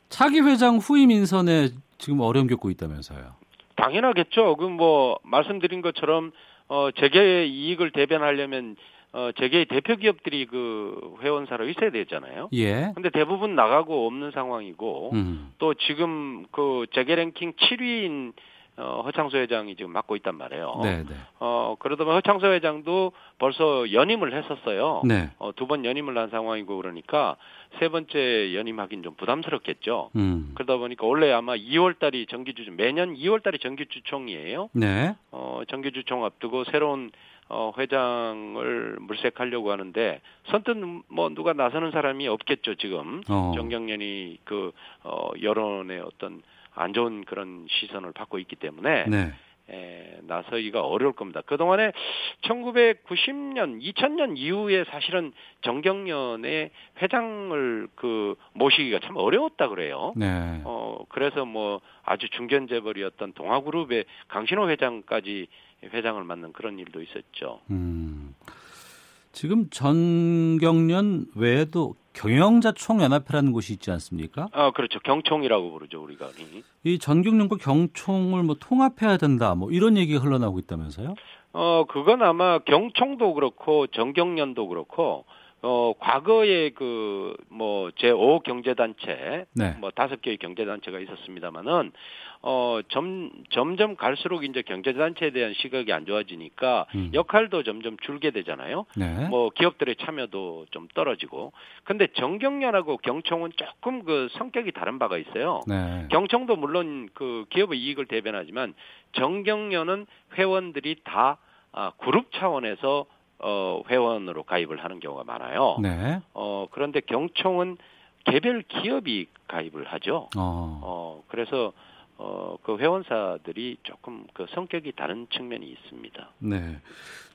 차기 회장 후임 인선에 지금 어려움 겪고 있다면서요. 당연하겠죠. 그 뭐 말씀드린 것처럼 어 재계의 이익을 대변하려면 어 재계의 대표 기업들이 그 회원사로 있어야 되잖아요. 예. 근데 대부분 나가고 없는 상황이고 음. 또 지금 그 재계 랭킹 7위인 어, 허창소 회장이 지금 맡고 있단 말이에요. 네, 네. 어, 그러다 보면 허창소 회장도 벌써 연임을 했었어요. 네. 어, 두 번 연임을 한 상황이고 그러니까 세 번째 연임하긴 좀 부담스럽겠죠. 음. 그러다 보니까 원래 아마 2월 달이 정기주총 매년 2월 달이 정기주총이에요. 네. 어, 정기주총 앞두고 새로운 어, 회장을 물색하려고 하는데 선뜻 뭐 누가 나서는 사람이 없겠죠 지금 어. 정경련이 그 어, 여론의 어떤 안 좋은 그런 시선을 받고 있기 때문에 네. 에, 나서기가 어려울 겁니다. 그동안에 1990년, 2000년 이후에 사실은 정경련의 회장을 그 모시기가 참 어려웠다 그래요. 네. 어, 그래서 뭐 아주 중견 재벌이었던 동아그룹의 강신호 회장까지 회장을 맡는 그런 일도 있었죠. 음. 지금 전경련 외에도 경영자 총연합회라는 곳이 있지 않습니까? 아 그렇죠. 경총이라고 부르죠 우리가. 이 전경련과 경총을 뭐 통합해야 된다, 뭐 이런 얘기가 흘러나오고 있다면서요? 어 그건 아마 경총도 그렇고 전경련도 그렇고 어, 과거에 그, 뭐, 제5 경제단체, 네. 뭐, 다섯 개의 경제단체가 있었습니다만은, 어, 점, 점점 갈수록 이제 경제단체에 대한 시각이 안 좋아지니까 음. 역할도 점점 줄게 되잖아요. 네. 뭐, 기업들의 참여도 좀 떨어지고. 근데 정경련하고 경총은 조금 그 성격이 다른 바가 있어요. 네. 경총도 물론 그 기업의 이익을 대변하지만 정경련은 회원들이 다 아, 그룹 차원에서 어, 회원으로 가입을 하는 경우가 많아요. 네. 어, 그런데 경총은 개별 기업이 가입을 하죠. 어, 어 그래서 어, 그 회원사들이 조금 그 성격이 다른 측면이 있습니다. 네.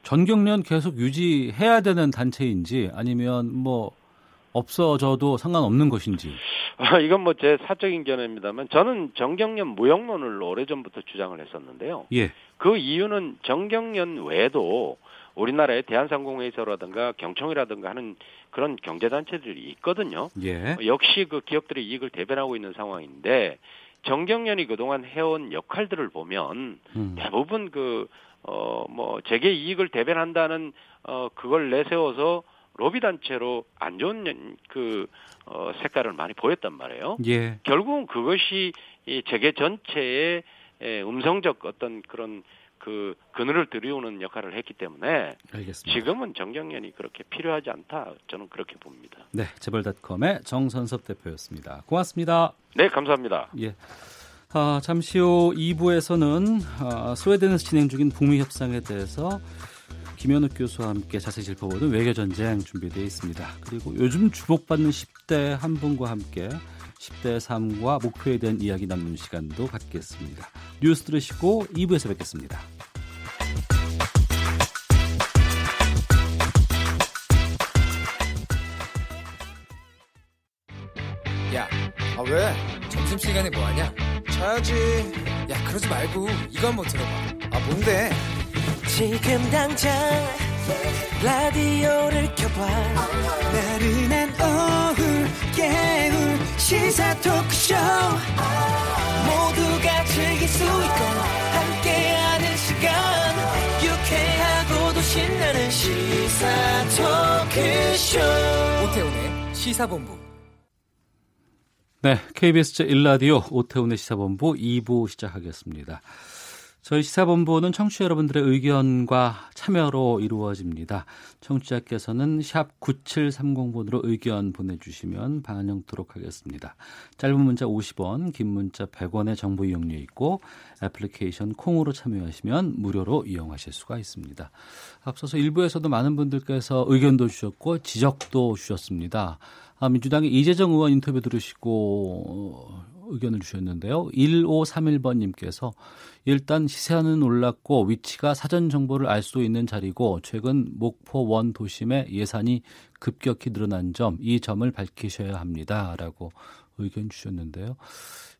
전경련 계속 유지해야 되는 단체인지 아니면 뭐 없어져도 상관없는 것인지. 아, 이건 뭐 제 사적인 견해입니다만 저는 정경련 무용론을 오래전부터 주장을 했었는데요. 예. 그 이유는 정경련 외에도 우리나라의 대한상공회의소라든가 경총이라든가 하는 그런 경제단체들이 있거든요. 예. 역시 그 기업들의 이익을 대변하고 있는 상황인데 정경련이 그동안 해온 역할들을 보면 음. 대부분 그, 어, 뭐, 재계 이익을 대변한다는, 어, 그걸 내세워서 로비단체로 안 좋은 그, 어, 색깔을 많이 보였단 말이에요. 예. 결국은 그것이 이 재계 전체의 음성적 어떤 그런 그 그늘을 들이우는 역할을 했기 때문에 알겠습니다. 지금은 정경련이 그렇게 필요하지 않다 저는 그렇게 봅니다. 네, 재벌닷컴의 정선섭 대표였습니다. 고맙습니다. 네, 감사합니다. 예. 아, 잠시 후 2부에서는 아, 스웨덴에서 진행 중인 북미 협상에 대해서 김현욱 교수와 함께 자세히 짚어보는 외교 전쟁 준비되어 있습니다. 그리고 요즘 주목받는 10대 한 분과 함께 10대 삶과 목표에 대한 이야기 나누는 시간도 갖겠습니다. 뉴스 들으시고 2부에서 뵙겠습니다. 야, 아 왜? 점심시간에 뭐하냐? 자야지. 야, 그러지 말고 이거 한번 들어봐. 아, 뭔데? 지금 당장 라디오를 켜봐. 나른한 오후 깨울 시사 토크쇼. 모두가 즐길 수 있고 함께하는 시간. 유쾌하고도 신나는 시사 토크쇼. 오태훈의 시사본부. 네, KBS 제1라디오 오태훈의 시사본부 2부 시작하겠습니다. 저희 시사본부는 청취자 여러분들의 의견과 참여로 이루어집니다. 청취자께서는 샵 9730번으로 의견 보내주시면 반영토록 하겠습니다. 짧은 문자 50원, 긴 문자 100원의 정보 이용료 있고 애플리케이션 콩으로 참여하시면 무료로 이용하실 수가 있습니다. 앞서서 일부에서도 많은 분들께서 의견도 주셨고 지적도 주셨습니다. 아, 민주당의 이재정 의원 인터뷰 들으시고 의견을 주셨는데요. 1531번님께서 일단 시세는 올랐고 위치가 사전 정보를 알 수 있는 자리고 최근 목포 원 도심의 예산이 급격히 늘어난 점, 이 점을 밝히셔야 합니다. 라고 의견 주셨는데요.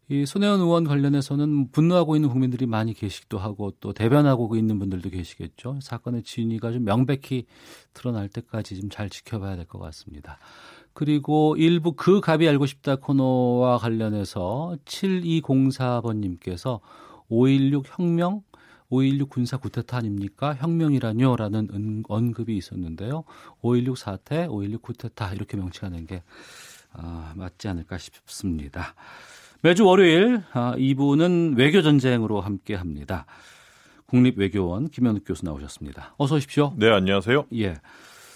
이 손혜원 의원 관련해서는 분노하고 있는 국민들이 많이 계시기도 하고 또 대변하고 있는 분들도 계시겠죠. 사건의 진위가 좀 명백히 드러날 때까지 좀 잘 지켜봐야 될 것 같습니다. 그리고 일부 그 갑이 알고 싶다 코너와 관련해서 7204번님께서 5.16 혁명, 5.16 군사 구태타 아닙니까? 혁명이라뇨? 라는 언급이 있었는데요. 5.16 사태, 5.16 구태타 이렇게 명칭하는 게 아, 맞지 않을까 싶습니다. 매주 월요일 아, 2부는 외교전쟁으로 함께 합니다. 국립외교원 김현욱 교수 나오셨습니다. 어서 오십시오. 네, 안녕하세요. 예.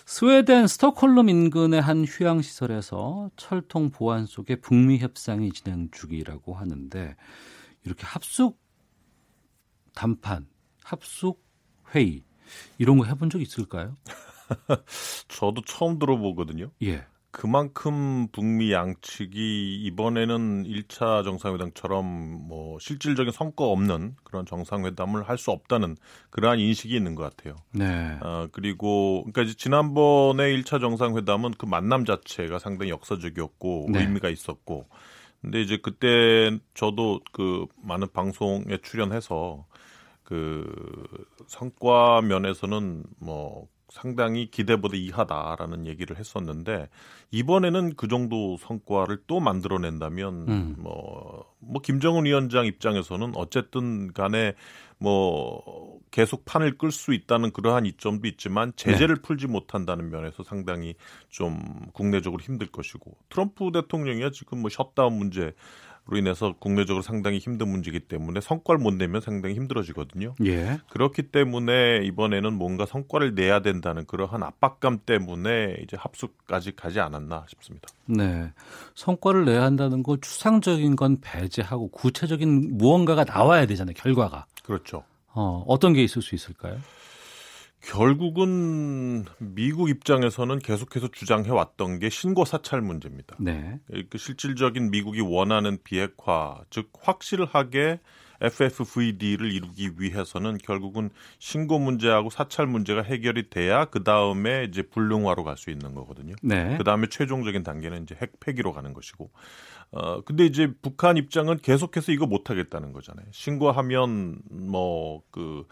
스웨덴 스톡홀름 인근의 한 휴양시설에서 철통 보안 속에 북미 협상이 진행 중이라고 하는데 이렇게 합숙 담판, 합숙 회의 이런 거 해본 적 있을까요? 저도 처음 들어보거든요. 예. 그만큼 북미 양측이 이번에는 1차 정상회담처럼 뭐 실질적인 성과 없는 그런 정상회담을 할 수 없다는 그러한 인식이 있는 것 같아요. 네. 어, 그리고 그러니까 지난번에 1차 정상회담은 그 만남 자체가 상당히 역사적이었고 네. 의미가 있었고 근데 이제 그때 저도 그 많은 방송에 출연해서 그 성과 면에서는 뭐 상당히 기대보다 이하다라는 얘기를 했었는데 이번에는 그 정도 성과를 또 만들어낸다면 음. 뭐, 뭐 김정은 위원장 입장에서는 어쨌든 간에 뭐 계속 판을 끌 수 있다는 그러한 이점도 있지만 제재를 네. 풀지 못한다는 면에서 상당히 좀 국내적으로 힘들 것이고 트럼프 대통령이야 지금 뭐 셧다운 문제 로 인해서 국내적으로 상당히 힘든 문제이기 때문에 성과를 못 내면 상당히 힘들어지거든요. 예. 그렇기 때문에 이번에는 뭔가 성과를 내야 된다는 그러한 압박감 때문에 이제 합숙까지 가지 않았나 싶습니다. 네. 성과를 내야 한다는 건 추상적인 건 배제하고 구체적인 무언가가 나와야 되잖아요. 결과가. 그렇죠. 어, 어떤 게 있을 수 있을까요? 결국은 미국 입장에서는 계속해서 주장해 왔던 게 신고 사찰 문제입니다. 네. 그 실질적인 미국이 원하는 비핵화, 즉 확실하게 FFVD를 이루기 위해서는 결국은 신고 문제하고 사찰 문제가 해결이 돼야 그 다음에 이제 불능화로 갈 수 있는 거거든요. 네. 그 다음에 최종적인 단계는 이제 핵 폐기로 가는 것이고. 어 근데 이제 북한 입장은 계속해서 이거 못 하겠다는 거잖아요. 신고하면 뭐 그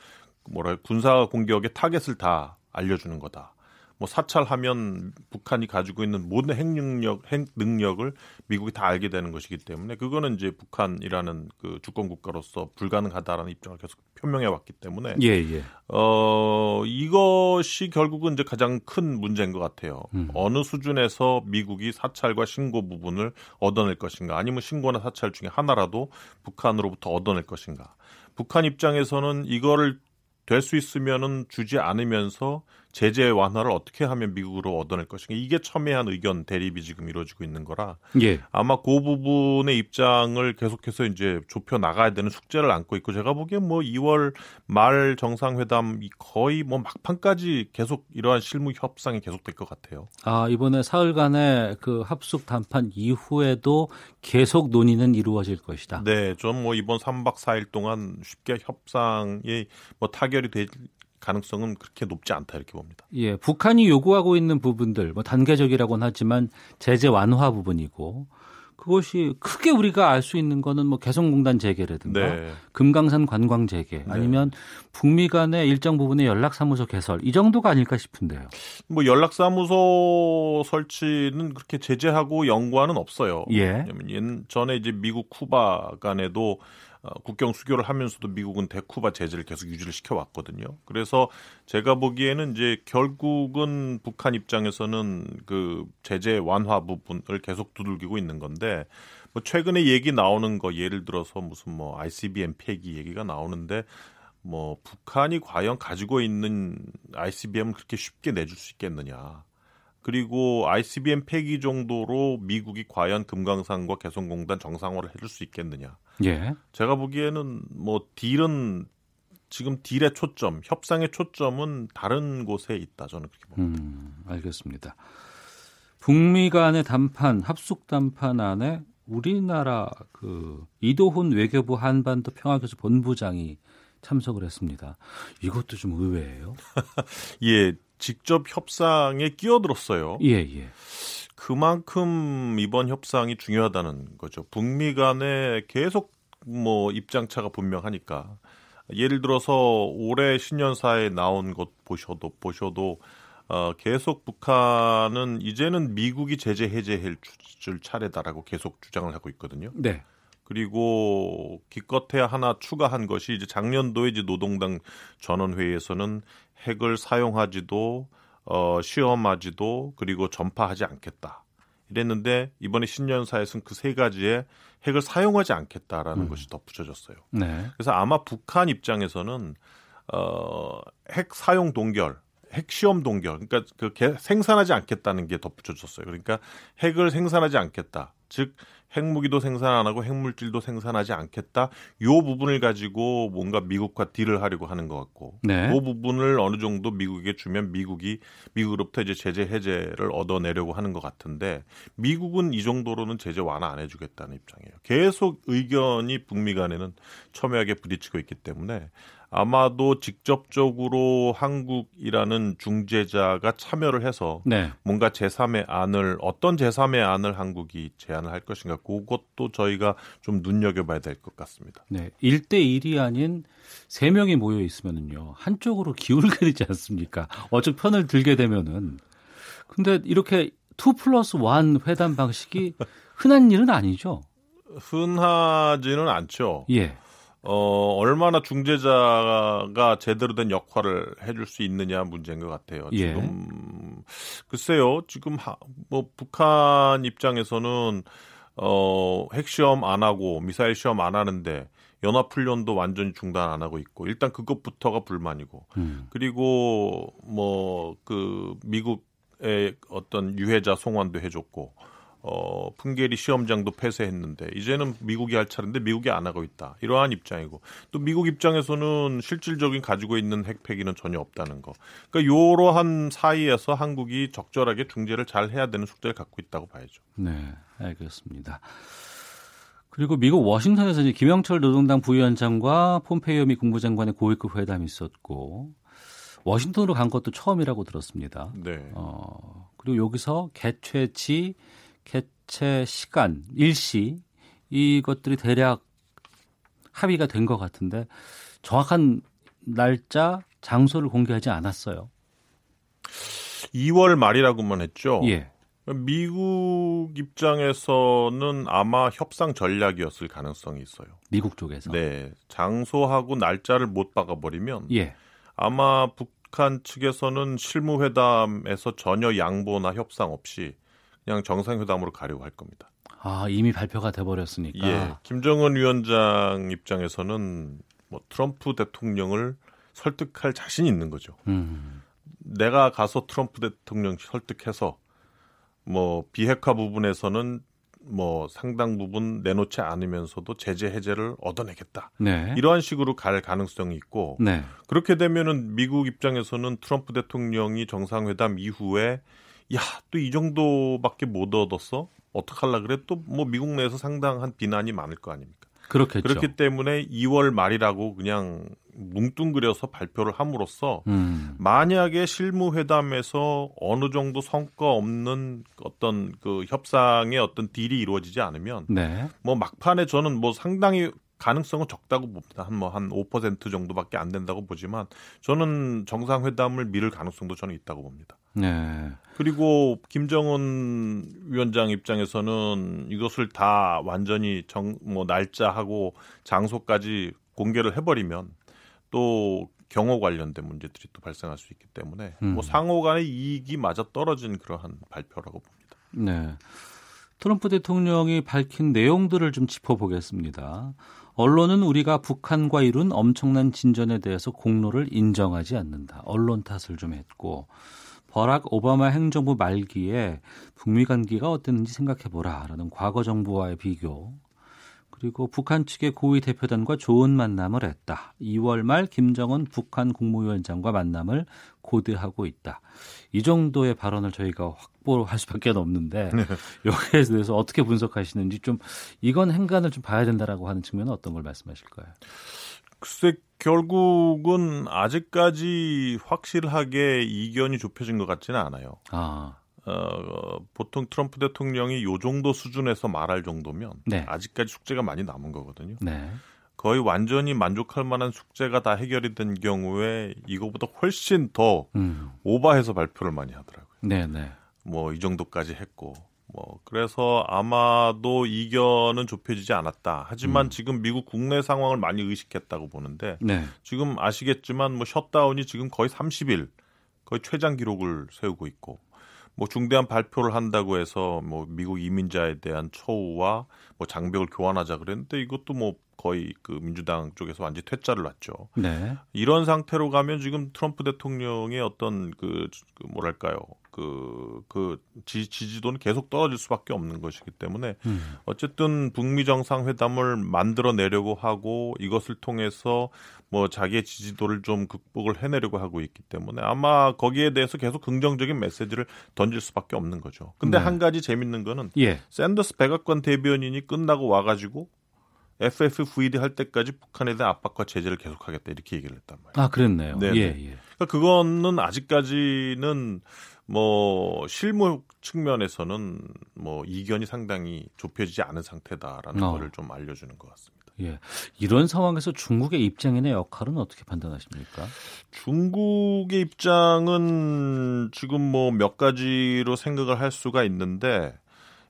뭐라 군사 공격의 타겟을 다 알려주는 거다. 뭐 사찰하면 북한이 가지고 있는 모든 핵 능력, 핵 능력을 미국이 다 알게 되는 것이기 때문에 그거는 이제 북한이라는 그 주권 국가로서 불가능하다라는 입장을 계속 표명해 왔기 때문에 예, 예. 어 이것이 결국은 이제 가장 큰 문제인 것 같아요. 음. 어느 수준에서 미국이 사찰과 신고 부분을 얻어낼 것인가, 아니면 신고나 사찰 중에 하나라도 북한으로부터 얻어낼 것인가. 북한 입장에서는 이거를 될 수 있으면은 주지 않으면서 제재 완화를 어떻게 하면 미국으로 얻어낼 것인가 이게 첨예한 의견 대립이 지금 이루어지고 있는 거라 예. 아마 그 부분의 입장을 계속해서 이제 좁혀 나가야 되는 숙제를 안고 있고 제가 보기엔 뭐 2월 말 정상회담 거의 뭐 막판까지 계속 이러한 실무 협상이 계속될 것 같아요. 아 이번에 사흘간의 그 합숙談판 이후에도 계속 논의는 이루어질 것이다. 네, 좀 뭐 이번 3박 4일 동안 쉽게 협상이 뭐 타결이 될 가능성은 그렇게 높지 않다 이렇게 봅니다. 예, 북한이 요구하고 있는 부분들 뭐 단계적이라고는 하지만 제재 완화 부분이고 그것이 크게 우리가 알 수 있는 거는 뭐 개성공단 재개라든가 네. 금강산 관광 재개 네. 아니면 북미 간의 일정 부분의 연락사무소 개설 이 정도가 아닐까 싶은데요. 뭐 연락사무소 설치는 그렇게 제재하고 연구하는 없어요. 예. 전에 이제 미국 쿠바 간에도 어, 국경 수교를 하면서도 미국은 대쿠바 제재를 계속 유지를 시켜 왔거든요. 그래서 제가 보기에는 이제 결국은 북한 입장에서는 그 제재 완화 부분을 계속 두들기고 있는 건데 뭐 최근에 얘기 나오는 거 예를 들어서 무슨 뭐 ICBM 폐기 얘기가 나오는데 뭐 북한이 과연 가지고 있는 ICBM을 그렇게 쉽게 내줄 수 있겠느냐. 그리고 ICBM 폐기 정도로 미국이 과연 금강산과 개성공단 정상화를 해줄 수 있겠느냐. 예. 제가 보기에는 뭐 딜은 지금 딜의 초점, 협상의 초점은 다른 곳에 있다. 저는 그렇게 봅니다. 음, 알겠습니다. 북미 간의 담판, 합숙 담판 안에 우리나라 그 이도훈 외교부 한반도 평화교섭 본부장이 참석을 했습니다. 이것도 좀 의외예요. 예, 직접 협상에 끼어들었어요. 예, 예. 그만큼 이번 협상이 중요하다는 거죠. 북미 간에 계속 뭐 입장차가 분명하니까 예를 들어서 올해 신년사에 나온 것 보셔도 보셔도 어, 계속 북한은 이제는 미국이 제재 해제할 줄 차례다라고 계속 주장을 하고 있거든요. 네. 그리고 기껏해야 하나 추가한 것이 이제 작년도에 이제 노동당 전원회의에서는 핵을 사용하지도 어, 시험하지도 그리고 전파하지 않겠다. 이랬는데 이번에 신년사에서는 그 세 가지에 핵을 사용하지 않겠다라는 음. 것이 덧붙여졌어요. 네. 그래서 아마 북한 입장에서는 어, 핵 사용 동결, 핵 시험 동결, 그러니까 그 생산하지 않겠다는 게 덧붙여졌어요. 그러니까 핵을 생산하지 않겠다. 즉 핵무기도 생산 안 하고 핵물질도 생산하지 않겠다. 요 부분을 가지고 뭔가 미국과 딜을 하려고 하는 것 같고, 네. 그 부분을 어느 정도 미국에게 주면 미국이 미국으로부터 이제 제재 해제를 얻어내려고 하는 것 같은데 미국은 이 정도로는 제재 완화 안 해주겠다는 입장이에요. 계속 의견이 북미 간에는 첨예하게 부딪히고 있기 때문에 아마도 직접적으로 한국이라는 중재자가 참여를 해서 네. 뭔가 제3의 안을 어떤 제3의 안을 한국이 제안을 할 것인가 그것도 저희가 좀 눈여겨봐야 될 것 같습니다. 네. 1대 1이 아닌 3명이 모여 있으면은요. 한쪽으로 기울게 되지 않습니까? 어차피 편을 들게 되면은 근데 이렇게 2 플러스 1 회담 방식이 흔한 일은 아니죠. 흔하지는 않죠. 예. 어, 얼마나 중재자가 제대로 된 역할을 해줄 수 있느냐 문제인 것 같아요. 예. 지금 글쎄요, 지금 하, 뭐 북한 입장에서는 어, 핵시험 안 하고 미사일 시험 안 하는데 연합훈련도 완전히 중단 안 하고 있고 일단 그것부터가 불만이고 음. 그리고 뭐 그 미국의 어떤 유해자 송환도 해줬고 어, 풍계리 시험장도 폐쇄했는데 이제는 미국이 할 차례인데 미국이 안 하고 있다. 이러한 입장이고 또 미국 입장에서는 실질적인 가지고 있는 핵폐기는 전혀 없다는 거. 그러니까 이러한 사이에서 한국이 적절하게 중재를 잘 해야 되는 숙제를 갖고 있다고 봐야죠. 네, 알겠습니다. 그리고 미국 워싱턴에서 이제 김영철 노동당 부위원장과 폼페이오 미 국무장관의 고위급 회담이 있었고 워싱턴으로 간 것도 처음이라고 들었습니다. 네. 어, 그리고 여기서 개최지 개최 시간, 일시 이것들이 대략 합의가 된 것 같은데 정확한 날짜, 장소를 공개하지 않았어요. 2월 말이라고만 했죠. 예. 미국 입장에서는 아마 협상 전략이었을 가능성이 있어요. 미국 쪽에서. 네. 장소하고 날짜를 못 박아버리면 예. 아마 북한 측에서는 실무회담에서 전혀 양보나 협상 없이 그냥 정상회담으로 가려고 할 겁니다. 아 이미 발표가 돼버렸으니까. 예, 김정은 위원장 입장에서는 뭐 트럼프 대통령을 설득할 자신이 있는 거죠. 음. 내가 가서 트럼프 대통령 설득해서 뭐 비핵화 부분에서는 뭐 상당 부분 내놓지 않으면서도 제재 해제를 얻어내겠다. 네. 이러한 식으로 갈 가능성이 있고 네. 그렇게 되면은 미국 입장에서는 트럼프 대통령이 정상회담 이후에 야, 또 이 정도밖에 못 얻었어? 어떡할라 그래? 또 뭐 미국 내에서 상당한 비난이 많을 거 아닙니까? 그렇겠죠. 그렇기 때문에 2월 말이라고 그냥 뭉뚱그려서 발표를 함으로써 음. 만약에 실무회담에서 어느 정도 성과 없는 어떤 그 협상의 어떤 딜이 이루어지지 않으면 네. 뭐 막판에 저는 뭐 상당히 가능성은 적다고 봅니다. 한 뭐 한 5% 정도밖에 안 된다고 보지만 저는 정상회담을 미룰 가능성도 저는 있다고 봅니다. 네. 그리고 김정은 위원장 입장에서는 이것을 다 완전히 정 뭐 날짜하고 장소까지 공개를 해버리면 또 경호 관련된 문제들이 또 발생할 수 있기 때문에 음. 뭐 상호간의 이익이 맞아 떨어진 그러한 발표라고 봅니다. 네. 트럼프 대통령이 밝힌 내용들을 좀 짚어보겠습니다. 언론은 우리가 북한과 이룬 엄청난 진전에 대해서 공로를 인정하지 않는다. 언론 탓을 좀 했고 버락 오바마 행정부 말기에 북미 관계가 어땠는지 생각해보라라는 과거 정부와의 비교 그리고 북한 측의 고위 대표단과 좋은 만남을 했다. 2월 말 김정은 북한 국무위원장과 만남을 고대하고 있다. 이 정도의 발언을 저희가 확보할 수밖에 없는데 네. 여기에 대해서 어떻게 분석하시는지 좀 이건 행간을 좀 봐야 된다라고 하는 측면은 어떤 걸 말씀하실까요? 글쎄 결국은 아직까지 확실하게 이견이 좁혀진 것 같지는 않아요. 아. 어, 보통 트럼프 대통령이 요 정도 수준에서 말할 정도면 네. 아직까지 숙제가 많이 남은 거거든요. 네. 거의 완전히 만족할 만한 숙제가 다 해결이 된 경우에 이거보다 훨씬 더 음. 오버해서 발표를 많이 하더라고요. 네, 네. 뭐 이 정도까지 했고 뭐 그래서 아마도 이견은 좁혀지지 않았다. 하지만 음. 지금 미국 국내 상황을 많이 의식했다고 보는데 네. 지금 아시겠지만 뭐 셧다운이 지금 거의 30일 거의 최장 기록을 세우고 있고 뭐 중대한 발표를 한다고 해서 뭐 미국 이민자에 대한 처우와 뭐 장벽을 교환하자 그랬는데 이것도 뭐 거의 그 민주당 쪽에서 완전히 퇴짜를 놨죠. 네. 이런 상태로 가면 지금 트럼프 대통령의 어떤 그, 그 뭐랄까요 그 그, 그 지, 지지도는 계속 떨어질 수밖에 없는 것이기 때문에 음. 어쨌든 북미 정상회담을 만들어 내려고 하고 이것을 통해서 뭐 자기의 지지도를 좀 극복을 해내려고 하고 있기 때문에 아마 거기에 대해서 계속 긍정적인 메시지를 던질 수밖에 없는 거죠. 근데 네. 한 가지 재밌는 거는 예. 샌더스 백악관 대변인이 끝나고 와가지고 FFVD 할 때까지 북한에 대한 압박과 제재를 계속하겠다 이렇게 얘기를 했단 말이에요. 아 그랬네요. 네. 예, 예. 그러니까 그거는 아직까지는 뭐 실무 측면에서는 뭐 이견이 상당히 좁혀지지 않은 상태다라는 어. 거를 좀 알려주는 것 같습니다. 예. 이런 상황에서 중국의 입장이나 역할은 어떻게 판단하십니까? 중국의 입장은 지금 뭐 몇 가지로 생각을 할 수가 있는데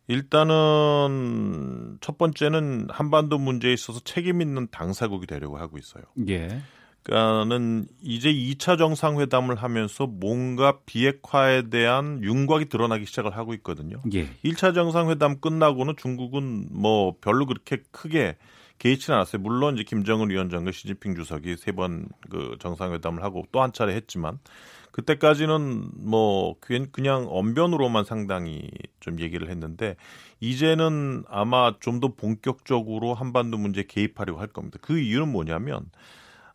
일단은 첫 번째는 한반도 문제에 있어서 책임 있는 당사국이 되려고 하고 있어요. 예. 그러니까는 이제 2차 정상회담을 하면서 뭔가 비핵화에 대한 윤곽이 드러나기 시작을 하고 있거든요. 예. 1차 정상회담 끝나고는 중국은 뭐 별로 그렇게 크게 개의치는 않았어요. 물론 이제 김정은 위원장과 시진핑 주석이 세 번 그 정상회담을 하고 또 한 차례 했지만 그때까지는 뭐 그냥 언변으로만 상당히 좀 얘기를 했는데 이제는 아마 좀 더 본격적으로 한반도 문제에 개입하려고 할 겁니다. 그 이유는 뭐냐면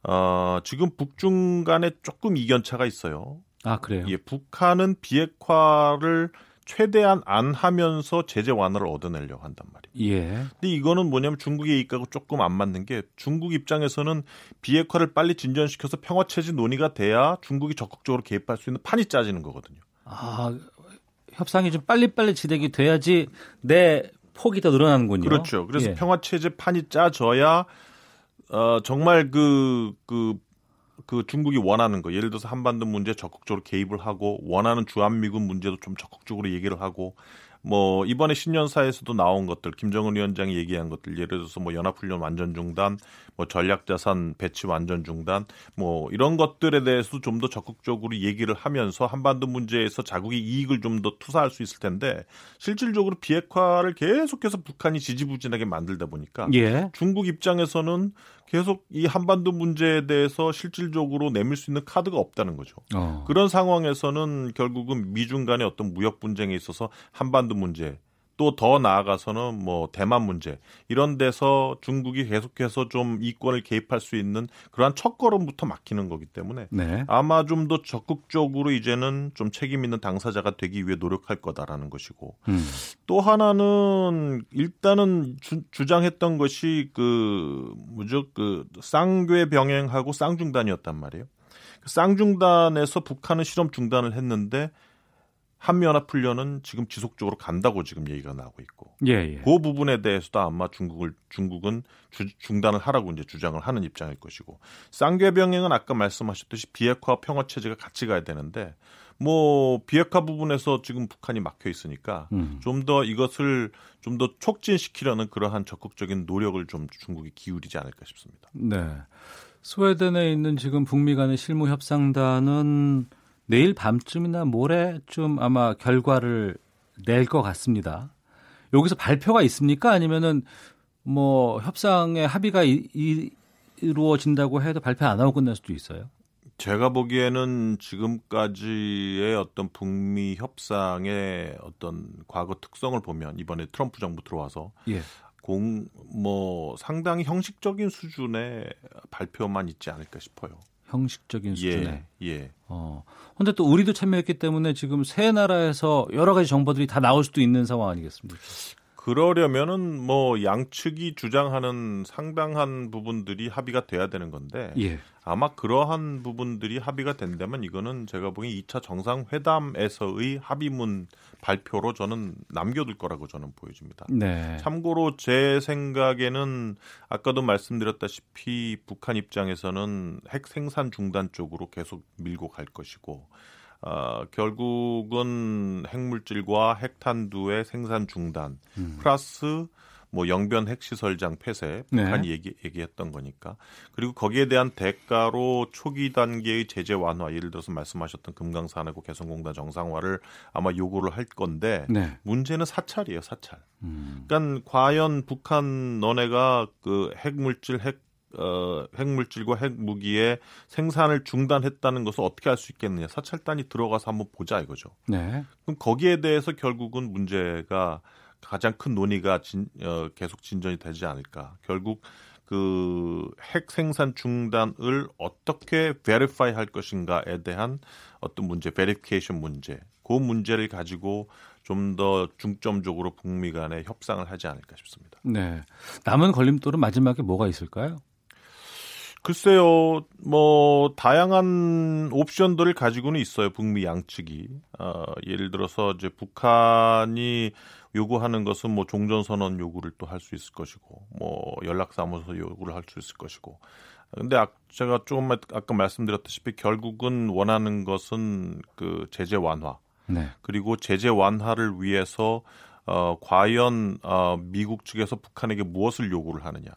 어, 지금 북중 간에 조금 이견차가 있어요. 아, 그래요? 예, 북한은 비핵화를 최대한 안 하면서 제재 완화를 얻어내려고 한단 말이에요. 예. 근데 이거는 뭐냐면 중국의 이익하고 조금 안 맞는 게 중국 입장에서는 비핵화를 빨리 진전시켜서 평화 체제 논의가 돼야 중국이 적극적으로 개입할 수 있는 판이 짜지는 거거든요. 아, 협상이 좀 빨리빨리 진행이 돼야지 내 폭이 더 늘어나는군요. 그렇죠. 그래서 예. 평화 체제 판이 짜져야 어 정말 그그 그, 그 중국이 원하는 거 예를 들어서 한반도 문제 적극적으로 개입을 하고 원하는 주한미군 문제도 좀 적극적으로 얘기를 하고 뭐 이번에 신년사에서도 나온 것들 김정은 위원장이 얘기한 것들 예를 들어서 뭐 연합훈련 완전 중단, 뭐 전략자산 배치 완전 중단, 뭐 이런 것들에 대해서 좀 더 적극적으로 얘기를 하면서 한반도 문제에서 자국의 이익을 좀 더 투사할 수 있을 텐데 실질적으로 비핵화를 계속해서 북한이 지지부진하게 만들다 보니까 예. 중국 입장에서는 계속 이 한반도 문제에 대해서 실질적으로 내밀 수 있는 카드가 없다는 거죠. 어. 그런 상황에서는 결국은 미중 간의 어떤 무역 분쟁에 있어서 한반도 문제 또 더 나아가서는 뭐 대만 문제 이런 데서 중국이 계속해서 좀 이권을 개입할 수 있는 그러한 첫걸음부터 막히는 거기 때문에 네. 아마 좀 더 적극적으로 이제는 좀 책임 있는 당사자가 되기 위해 노력할 거다라는 것이고 음. 또 하나는 일단은 주, 주장했던 것이 그 뭐죠 그 쌍괴 병행하고 쌍중단이었단 말이에요. 그 쌍중단에서 북한은 실험 중단을 했는데 한미연합훈련은 지금 지속적으로 간다고 지금 얘기가 나오고 있고 예, 예. 그 부분에 대해서도 아마 중국을 중국은 주, 중단을 하라고 이제 주장을 하는 입장일 것이고 쌍계 병행은 아까 말씀하셨듯이 비핵화 평화 체제가 같이 가야 되는데 뭐 비핵화 부분에서 지금 북한이 막혀 있으니까 음. 좀더 이것을 좀 더 촉진시키려는 그러한 적극적인 노력을 좀 중국이 기울이지 않을까 싶습니다. 네. 스웨덴에 있는 지금 북미 간의 실무 협상단은 내일 밤쯤이나 모레쯤 아마 결과를 낼 것 같습니다. 여기서 발표가 있습니까? 아니면은 뭐 협상의 합의가 이, 이, 이루어진다고 해도 발표 안 하고 끝날 수도 있어요. 제가 보기에는 지금까지의 어떤 북미 협상의 어떤 과거 특성을 보면 이번에 트럼프 정부 들어와서 예. 공뭐 상당히 형식적인 수준의 발표만 있지 않을까 싶어요. 형식적인 수준에. 예. 예. 어. 근데 또 우리도 참여했기 때문에 지금 세 나라에서 여러 가지 정보들이 다 나올 수도 있는 상황 아니겠습니까? 그러려면은 뭐 양측이 주장하는 상당한 부분들이 합의가 돼야 되는 건데 예. 아마 그러한 부분들이 합의가 된다면 이거는 제가 보기엔 2차 정상회담에서의 합의문 발표로 저는 남겨둘 거라고 저는 보여집니다. 네. 참고로 제 생각에는 아까도 말씀드렸다시피 북한 입장에서는 핵 생산 중단 쪽으로 계속 밀고 갈 것이고 어, 결국은 핵물질과 핵탄두의 생산 중단 음. 플러스 뭐 영변 핵시설장 폐쇄 북한이 네. 얘기, 얘기했던 거니까 그리고 거기에 대한 대가로 초기 단계의 제재 완화 예를 들어서 말씀하셨던 금강산하고 개성공단 정상화를 아마 요구를 할 건데 네. 문제는 사찰이에요 사찰. 음. 그러니까 과연 북한 너네가 그 핵물질 핵 어, 핵물질과 핵무기의 생산을 중단했다는 것을 어떻게 할수 있겠느냐. 사찰단이 들어가서 한번 보자 이거죠. 네. 그럼 거기에 대해서 결국은 문제가 가장 큰 논의가 진, 어, 계속 진전이 되지 않을까. 결국 그 핵 생산 중단을 어떻게 베리파이 할 것인가에 대한 어떤 문제, 베리피케이션 문제, 그 문제를 가지고 좀 더 중점적으로 북미 간에 협상을 하지 않을까 싶습니다. 네. 남은 걸림돌은 마지막에 뭐가 있을까요? 글쎄요, 뭐 다양한 옵션들을 가지고는 있어요. 북미 양측이 어, 예를 들어서 이제 북한이 요구하는 것은 뭐 종전선언 요구를 또 할 수 있을 것이고, 뭐 연락사무소 요구를 할 수 있을 것이고. 근데 아, 제가 조금 아까 말씀드렸다시피 결국은 원하는 것은 그 제재 완화. 네. 그리고 제재 완화를 위해서 어 과연 어 미국 측에서 북한에게 무엇을 요구를 하느냐.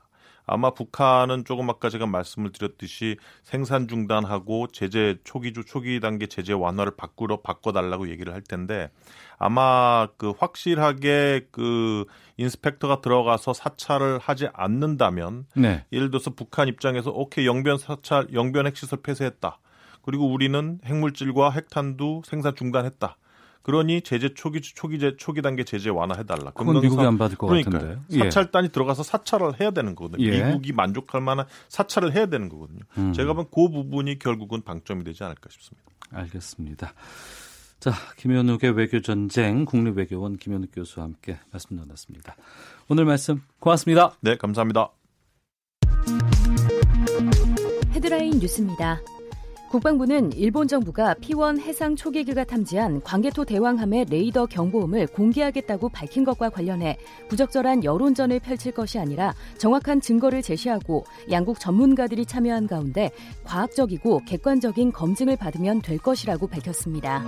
아마 북한은 조금 아까 제가 말씀을 드렸듯이 생산 중단하고 제재 초기 주 초기 단계 제재 완화를 바꾸러 바꿔달라고 얘기를 할 텐데 아마 그 확실하게 그 인스펙터가 들어가서 사찰을 하지 않는다면 네. 예를 들어서 북한 입장에서 오케이 영변 사찰 영변 핵시설 폐쇄했다. 그리고 우리는 핵물질과 핵탄두 생산 중단했다. 그러니 제재 초기 초기 제 초기 단계 제재 완화해 달라. 그건 미국이 안 받을 것 그러니까 같은데. 예. 사찰단이 들어가서 사찰을 해야 되는 거거든요. 예. 미국이 만족할 만한 사찰을 해야 되는 거거든요. 음. 제가 보면 그 부분이 결국은 방점이 되지 않을까 싶습니다. 알겠습니다. 자, 김현욱의 외교 전쟁 국립외교원 김현욱 교수와 함께 말씀 나눴습니다. 오늘 말씀 고맙습니다. 네, 감사합니다. 헤드라인 뉴스입니다. 국방부는 일본 정부가 P1 해상 초계기가 탐지한 광개토 대왕함의 레이더 경보음을 공개하겠다고 밝힌 것과 관련해 부적절한 여론전을 펼칠 것이 아니라 정확한 증거를 제시하고 양국 전문가들이 참여한 가운데 과학적이고 객관적인 검증을 받으면 될 것이라고 밝혔습니다.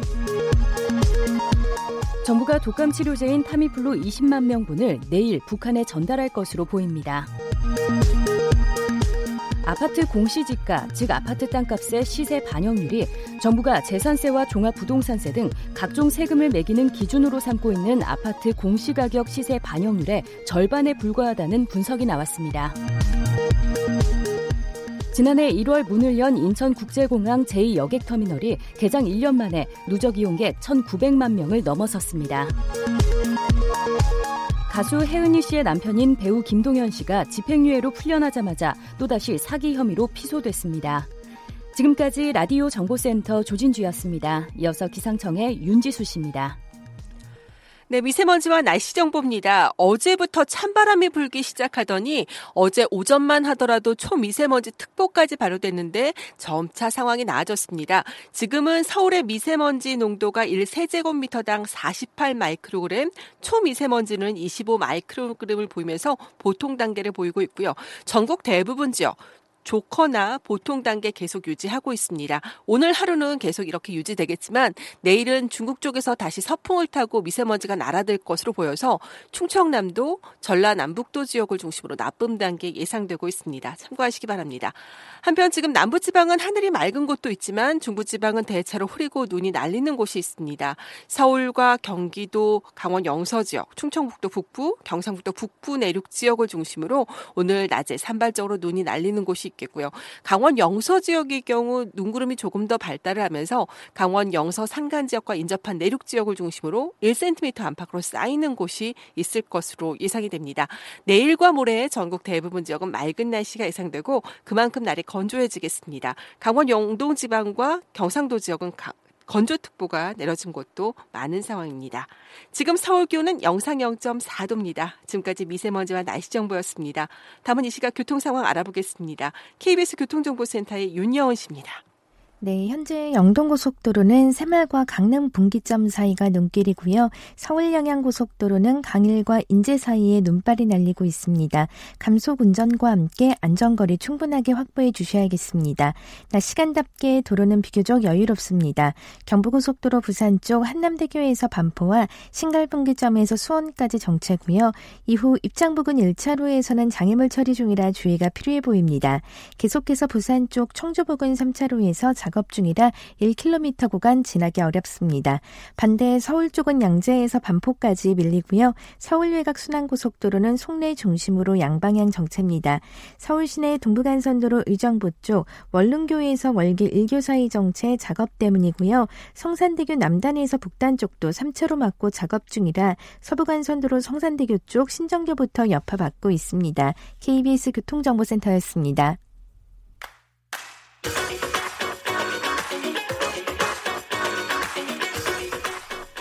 정부가 독감 치료제인 타미플루 20만 명분을 내일 북한에 전달할 것으로 보입니다. 아파트 공시지가, 즉 아파트 땅값의 시세 반영률이 정부가 재산세와 종합부동산세 등 각종 세금을 매기는 기준으로 삼고 있는 아파트 공시가격 시세 반영률의 절반에 불과하다는 분석이 나왔습니다. 지난해 1월 문을 연 인천국제공항 제2여객터미널이 개장 1년 만에 누적 이용객 1,900만 명을 넘어섰습니다. 가수 혜은이 씨의 남편인 배우 김동현 씨가 집행유예로 풀려나자마자 또다시 사기 혐의로 피소됐습니다. 지금까지 라디오 정보센터 조진주였습니다. 이어서 기상청의 윤지수 씨입니다. 네, 미세먼지와 날씨 정보입니다. 어제부터 찬바람이 불기 시작하더니 어제 오전만 하더라도 초미세먼지 특보까지 발효됐는데 점차 상황이 나아졌습니다. 지금은 서울의 미세먼지 농도가 1세제곱미터당 48 마이크로그램, 초미세먼지는 25 마이크로그램을 보이면서 보통 단계를 보이고 있고요. 전국 대부분 지역 좋거나 보통 단계 계속 유지하고 있습니다. 오늘 하루는 계속 이렇게 유지되겠지만 내일은 중국 쪽에서 다시 서풍을 타고 미세먼지가 날아들 것으로 보여서 충청남도, 전라남북도 지역을 중심으로 나쁨 단계 예상되고 있습니다. 참고하시기 바랍니다. 한편 지금 남부지방은 하늘이 맑은 곳도 있지만 중부지방은 대체로 흐리고 눈이 날리는 곳이 있습니다. 서울과 경기도, 강원 영서 지역, 충청북도 북부, 경상북도 북부 내륙 지역을 중심으로 오늘 낮에 산발적으로 눈이 날리는 곳이 있겠고요. 강원 영서 지역의 경우 눈구름이 조금 더 발달을 하면서 강원 영서 산간 지역과 인접한 내륙 지역을 중심으로 1cm 안팎으로 쌓이는 곳이 있을 것으로 예상이 됩니다. 내일과 모레 전국 대부분 지역은 맑은 날씨가 예상되고 그만큼 날이 건조해지겠습니다. 강원 영동 지방과 경상도 지역은 건조특보가 내려진 곳도 많은 상황입니다. 지금 서울 기온은 영상 0.4도입니다. 지금까지 미세먼지와 날씨 정보였습니다. 다음은 이 시각 교통 상황 알아보겠습니다. KBS 교통정보센터의 윤여은 씨입니다. 네, 현재 영동고속도로는 새말과 강릉 분기점 사이가 눈길이고요. 서울 영양고속도로는 강일과 인제 사이에 눈발이 날리고 있습니다. 감속 운전과 함께 안전거리 충분하게 확보해 주셔야겠습니다. 낮 시간답게 도로는 비교적 여유롭습니다. 경부고속도로 부산 쪽 한남대교에서 반포와 신갈분기점에서 수원까지 정체고요. 이후 입장 부근 1차로에서는 장애물 처리 중이라 주의가 필요해 보입니다. 계속해서 부산 쪽 청주 부근 3차로에서 장 작업 중이라 1km 구간 지나기 어렵습니다. 반대 서울 쪽은 양재에서 반포까지 밀리고요. 서울 외곽 순환고속도로는 송내 중심으로 양방향 정체입니다. 서울 시내 동부간선도로 의정부 쪽 원룸교에서 월길 1교 사이 정체 작업 때문이고요. 성산대교 남단에서 북단 쪽도 3차로 막고 작업 중이라 서부간선도로 성산대교 쪽 신정교부터 여파 받고 있습니다. KBS 교통정보센터였습니다.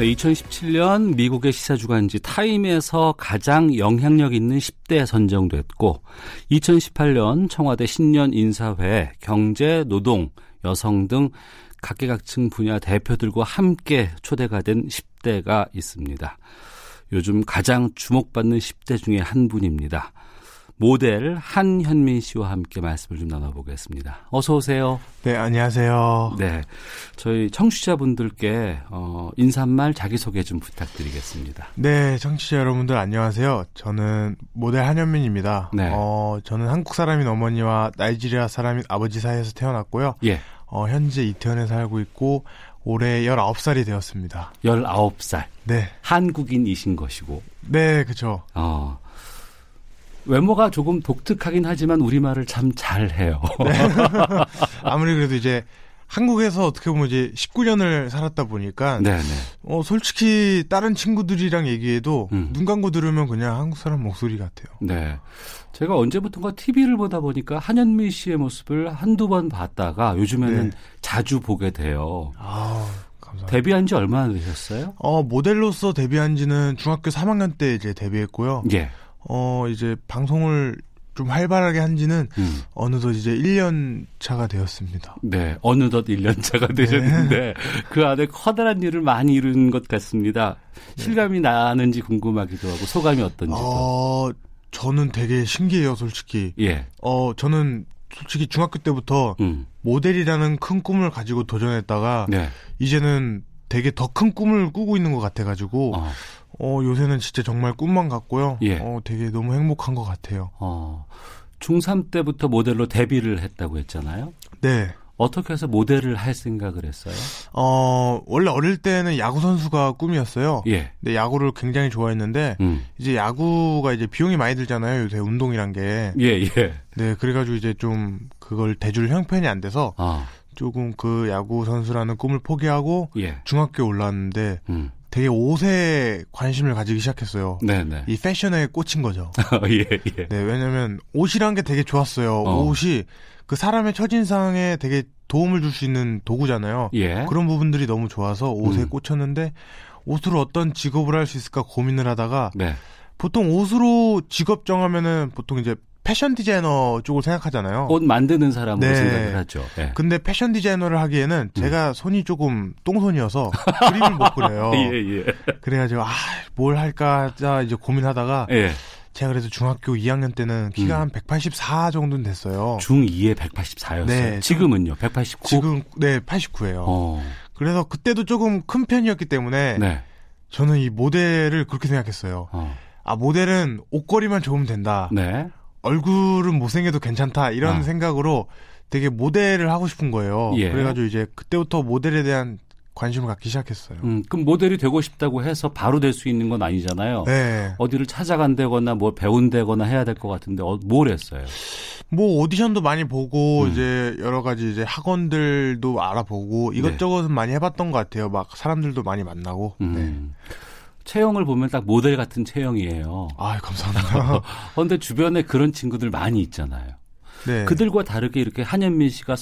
네, 2017년 미국의 시사주간지 타임에서 가장 영향력 있는 10대에 선정됐고 2018년 청와대 신년 인사회 경제, 노동, 여성 등 각계각층 분야 대표들과 함께 초대가 된 10대가 있습니다. 요즘 가장 주목받는 10대 중에 한 분입니다. 모델 한현민 씨와 함께 말씀을 좀 나눠보겠습니다. 어서 오세요. 네, 안녕하세요. 네, 저희 청취자분들께 어, 인사말 자기소개 좀 부탁드리겠습니다. 네, 청취자 여러분들 안녕하세요. 저는 모델 한현민입니다. 네. 어, 저는 한국 사람인 어머니와 나이지리아 사람인 아버지 사이에서 태어났고요. 예. 어, 현재 이태원에 살고 있고 올해 19살이 되었습니다. 19살. 네. 한국인이신 것이고. 네, 그죠. 어. 외모가 조금 독특하긴 하지만 우리말을 참 잘해요. 네. 아무리 그래도 이제 한국에서 어떻게 보면 이제 19년을 살았다 보니까 네네. 어 솔직히 다른 친구들이랑 얘기해도 음. 눈 감고 들으면 그냥 한국 사람 목소리 같아요. 네. 제가 언제부턴가 TV를 보다 보니까 한현미 씨의 모습을 한두 번 봤다가 요즘에는 네. 자주 보게 돼요. 아, 감사합니다. 데뷔한 지 얼마나 되셨어요? 어, 모델로서 데뷔한 지는 중학교 3학년 때 이제 데뷔했고요. 예. 어, 이제 방송을 좀 활발하게 한 지는 음. 어느덧 이제 1년 차가 되었습니다. 네, 어느덧 1년 차가 되셨는데 네. 그 안에 커다란 일을 많이 이룬 것 같습니다. 네. 실감이 나는지 궁금하기도 하고 소감이 어떤지. 어, 저는 되게 신기해요, 솔직히. 예. 어, 저는 솔직히 중학교 때부터 음. 모델이라는 큰 꿈을 가지고 도전했다가 네. 이제는 되게 더 큰 꿈을 꾸고 있는 것 같아가지고 어. 어, 요새는 진짜 정말 꿈만 같고요. 예. 어, 되게 너무 행복한 것 같아요. 어, 중3 때부터 모델로 데뷔를 했다고 했잖아요. 네. 어떻게 해서 모델을 할 생각을 했어요? 어, 원래 어릴 때는 야구 선수가 꿈이었어요. 예. 근데 야구를 굉장히 좋아했는데 음. 이제 야구가 이제 비용이 많이 들잖아요. 요새 운동이란 게. 예, 예. 네, 그래 가지고 이제 좀 그걸 대줄 형편이 안 돼서 아. 조금 그 야구 선수라는 꿈을 포기하고 예. 중학교에 올라왔는데 음. 되게 옷에 관심을 가지기 시작했어요. 네네. 네. 이 패션에 꽂힌 거죠. 예, 예. 네, 왜냐면 옷이란 게 되게 좋았어요. 어. 옷이 그 사람의 첫인상에 되게 도움을 줄 수 있는 도구잖아요. 예. 그런 부분들이 너무 좋아서 옷에 음. 꽂혔는데 옷으로 어떤 직업을 할 수 있을까 고민을 하다가 네. 보통 옷으로 직업 정하면은 보통 이제 패션 디자이너 쪽을 생각하잖아요. 옷 만드는 사람으로 네. 생각을 하죠. 네. 근데 패션 디자이너를 하기에는 음. 제가 손이 조금 똥손이어서 그림을 못 그려요. 예, 예. 그래가지고 아, 뭘 할까 자 이제 고민하다가 예. 제가 그래서 중학교 2학년 때는 키가 음. 한184 정도는 됐어요. 중2에 184였어요. 네, 지금은요? 189? 지금 네, 89예요. 어. 그래서 그때도 조금 큰 편이었기 때문에 네. 저는 이 모델을 그렇게 생각했어요. 어. 아, 모델은 옷걸이만 좋으면 된다. 네. 얼굴은 못생겨도 괜찮다 이런 아. 생각으로 되게 모델을 하고 싶은 거예요. 예. 그래가지고 이제 그때부터 모델에 대한 관심을 갖기 시작했어요. 음, 그럼 모델이 되고 싶다고 해서 바로 될 수 있는 건 아니잖아요. 네. 어디를 찾아간다거나 뭐 배운다거나 해야 될 것 같은데 어, 뭘 했어요? 뭐 오디션도 많이 보고 음. 이제 여러 가지 이제 학원들도 알아보고 이것저것 네. 많이 해봤던 것 같아요. 막 사람들도 많이 만나고. 음. 네. 체형을 보면 딱 모델 같은 체형이에요. 아, 감사합니다. 그런데 주변에 그런 친구들 많이 있잖아요. 네. 그들과 다르게 이렇게 한현민 씨가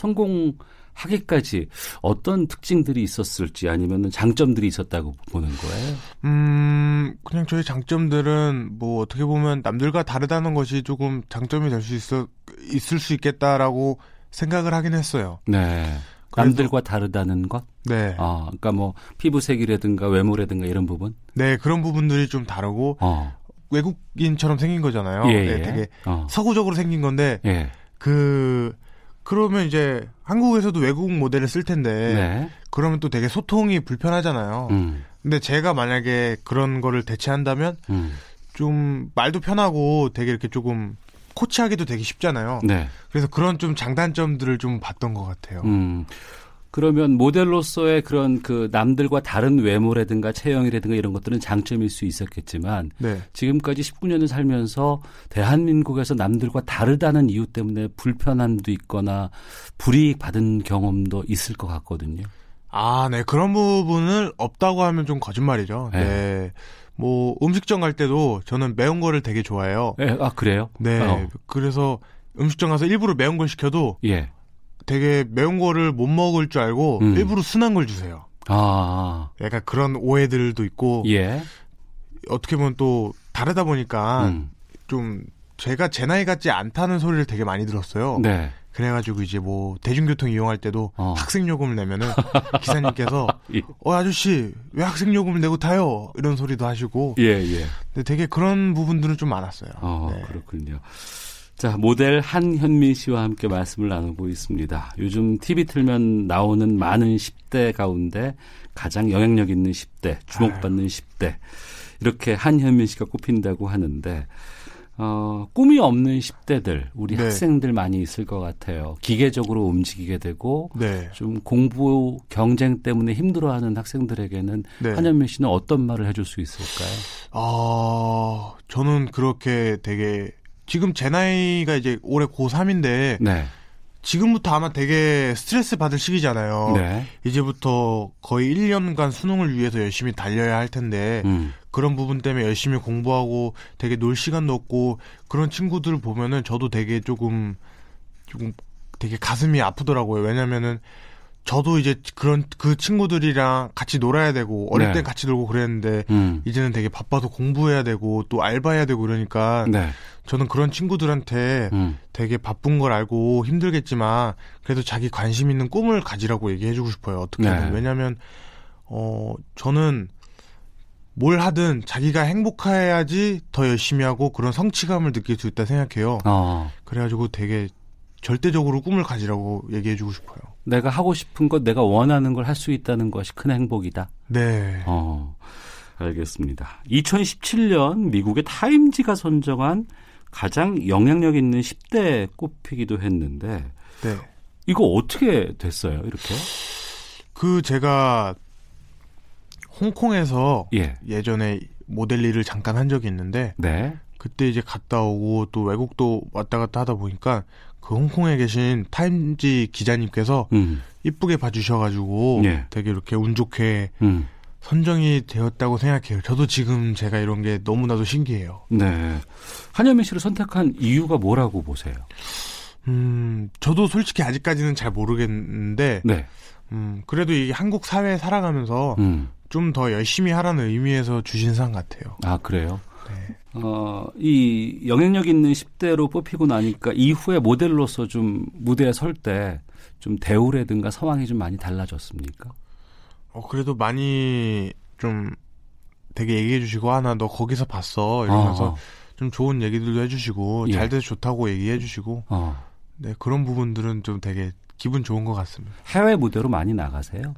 성공하기까지 어떤 특징들이 있었을지 아니면 장점들이 있었다고 보는 거예요? 음, 그냥 저희 장점들은 뭐 어떻게 보면 남들과 다르다는 것이 조금 장점이 될 수 있어 있을 수 있겠다라고 생각을 하긴 했어요. 네. 남들과 다르다는 것? 네. 아, 그러니까 뭐 피부색이라든가 외모라든가 이런 부분? 네, 그런 부분들이 좀 다르고 어. 외국인처럼 생긴 거잖아요. 예, 네, 예. 되게 어. 서구적으로 생긴 건데 예. 그 그러면 이제 한국에서도 외국 모델을 쓸 텐데 네. 그러면 또 되게 소통이 불편하잖아요. 음. 근데 제가 만약에 그런 거를 대체한다면 음. 좀 말도 편하고 되게 이렇게 조금 코치하기도 되게 쉽잖아요. 네. 그래서 그런 좀 장단점들을 좀 봤던 것 같아요. 음. 그러면 모델로서의 그런 그 남들과 다른 외모라든가 체형이라든가 이런 것들은 장점일 수 있었겠지만 네. 지금까지 19년을 살면서 대한민국에서 남들과 다르다는 이유 때문에 불편함도 있거나 불이익 받은 경험도 있을 것 같거든요. 아, 네. 그런 부분을 없다고 하면 좀 거짓말이죠. 네. 네. 뭐 음식점 갈 때도 저는 매운 거를 되게 좋아해요. 네, 아 그래요? 네. 어. 그래서 음식점 가서 일부러 매운 걸 시켜도 예. 되게 매운 거를 못 먹을 줄 알고 음. 일부러 순한 걸 주세요. 아. 약간 그런 오해들도 있고 예. 어떻게 보면 또 다르다 보니까 음. 좀 제가 제 나이 같지 않다는 소리를 되게 많이 들었어요. 네. 그래가지고 이제 뭐 대중교통 이용할 때도 어. 학생 요금을 내면은 기사님께서 예. 어 아저씨 왜 학생 요금을 내고 타요 이런 소리도 하시고 예, 예. 근데 되게 그런 부분들은 좀 많았어요. 어, 네. 그렇군요. 자, 모델 한현민 씨와 함께 말씀을 나누고 있습니다. 요즘 TV 틀면 나오는 많은 10대 가운데 가장 영향력 있는 10대, 주목받는 10대. 이렇게 한현민 씨가 꼽힌다고 하는데, 어, 꿈이 없는 10대들, 우리 네. 학생들 많이 있을 것 같아요. 기계적으로 움직이게 되고, 네. 좀 공부 경쟁 때문에 힘들어하는 학생들에게는 네. 한현민 씨는 어떤 말을 해줄 수 있을까요? 아 저는 그렇게 되게 지금 제 나이가 이제 올해 고3인데 네. 지금부터 아마 되게 스트레스 받을 시기잖아요. 네. 이제부터 거의 1년간 수능을 위해서 열심히 달려야 할 텐데 음. 그런 부분 때문에 열심히 공부하고 되게 놀 시간도 없고 그런 친구들을 보면은 저도 되게 조금 조금 되게 가슴이 아프더라고요. 왜냐면은 저도 이제 그런 그 친구들이랑 같이 놀아야 되고 어릴 네. 땐 같이 놀고 그랬는데 음. 이제는 되게 바빠서 공부해야 되고 또 알바해야 되고 그러니까 네. 저는 그런 친구들한테 음. 되게 바쁜 걸 알고 힘들겠지만 그래도 자기 관심 있는 꿈을 가지라고 얘기해 주고 싶어요. 어떻게든 네. 왜냐하면 어 저는 뭘 하든 자기가 행복해야지 더 열심히 하고 그런 성취감을 느낄 수 있다 생각해요. 어. 그래가지고 되게 절대적으로 꿈을 가지라고 얘기해주고 싶어요. 내가 하고 싶은 것, 내가 원하는 걸 할 수 있다는 것이 큰 행복이다. 네. 어, 알겠습니다. 2017년 미국의 타임지가 선정한 가장 영향력 있는 10대 꼽히기도 했는데, 네. 이거 어떻게 됐어요, 이렇게? 그 제가 홍콩에서 예. 예전에 모델 일을 잠깐 한 적이 있는데 네. 그때 이제 갔다 오고 또 외국도 왔다 갔다 하다 보니까 그 홍콩에 계신 타임지 기자님께서 음. 이쁘게 봐주셔가지고 예. 되게 이렇게 운 좋게 음. 선정이 되었다고 생각해요. 저도 지금 제가 이런 게 너무나도 신기해요. 네. 한현민 씨를 선택한 이유가 뭐라고 보세요? 음, 저도 솔직히 아직까지는 잘 모르겠는데, 네. 음, 그래도 이 한국 사회에 살아가면서 음. 좀더 열심히 하라는 의미에서 주신 상 같아요. 아, 그래요? 네. 어, 이 영향력 있는 10대로 뽑히고 나니까 이후에 모델로서 좀 무대에 설 때 좀 대우라든가 상황이 좀 많이 달라졌습니까? 어, 그래도 많이 좀 되게 얘기해 주시고, 아, 나 너 거기서 봤어. 이러면서 어. 좀 좋은 얘기들도 해 주시고, 예. 잘 돼서 좋다고 얘기해 주시고, 어. 네, 그런 부분들은 좀 되게 기분 좋은 것 같습니다. 해외 무대로 많이 나가세요?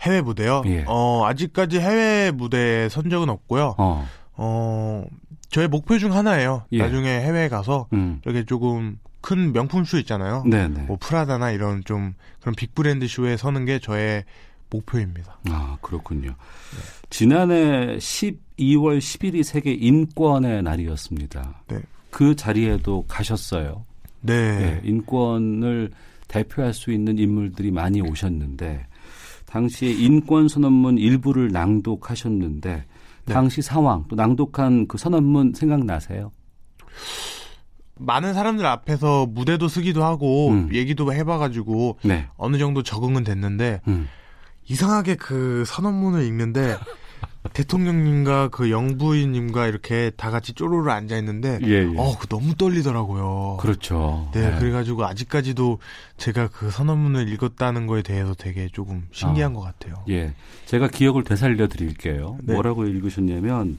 해외 무대요? 예. 어, 아직까지 해외 무대에 선 적은 없고요. 어. 어, 저의 목표 중 하나예요. 예. 나중에 해외에 가서 음. 이렇게 조금 큰 명품 쇼 있잖아요. 네네. 뭐 프라다나 이런 좀 그런 빅 브랜드 쇼에 서는 게 저의 목표입니다. 아, 그렇군요. 지난해 12월 10일이 세계 인권의 날이었습니다. 네. 그 자리에도 가셨어요. 네. 네, 인권을 대표할 수 있는 인물들이 많이 오셨는데 당시에 인권 선언문 일부를 낭독하셨는데 네. 당시 상황 또 낭독한 그 선언문 생각나세요? 많은 사람들 앞에서 무대도 쓰기도 하고 음. 얘기도 해봐가지고 네. 어느 정도 적응은 됐는데 음. 이상하게 그 선언문을 읽는데 대통령님과 그 영부인님과 이렇게 다 같이 쪼로로 앉아 있는데 예, 예. 어, 그 너무 떨리더라고요. 그렇죠. 네, 네. 그래 가지고 아직까지도 제가 그 선언문을 읽었다는 거에 대해서 되게 조금 신기한 아. 것 같아요. 예. 제가 기억을 되살려 드릴게요. 네. 뭐라고 읽으셨냐면,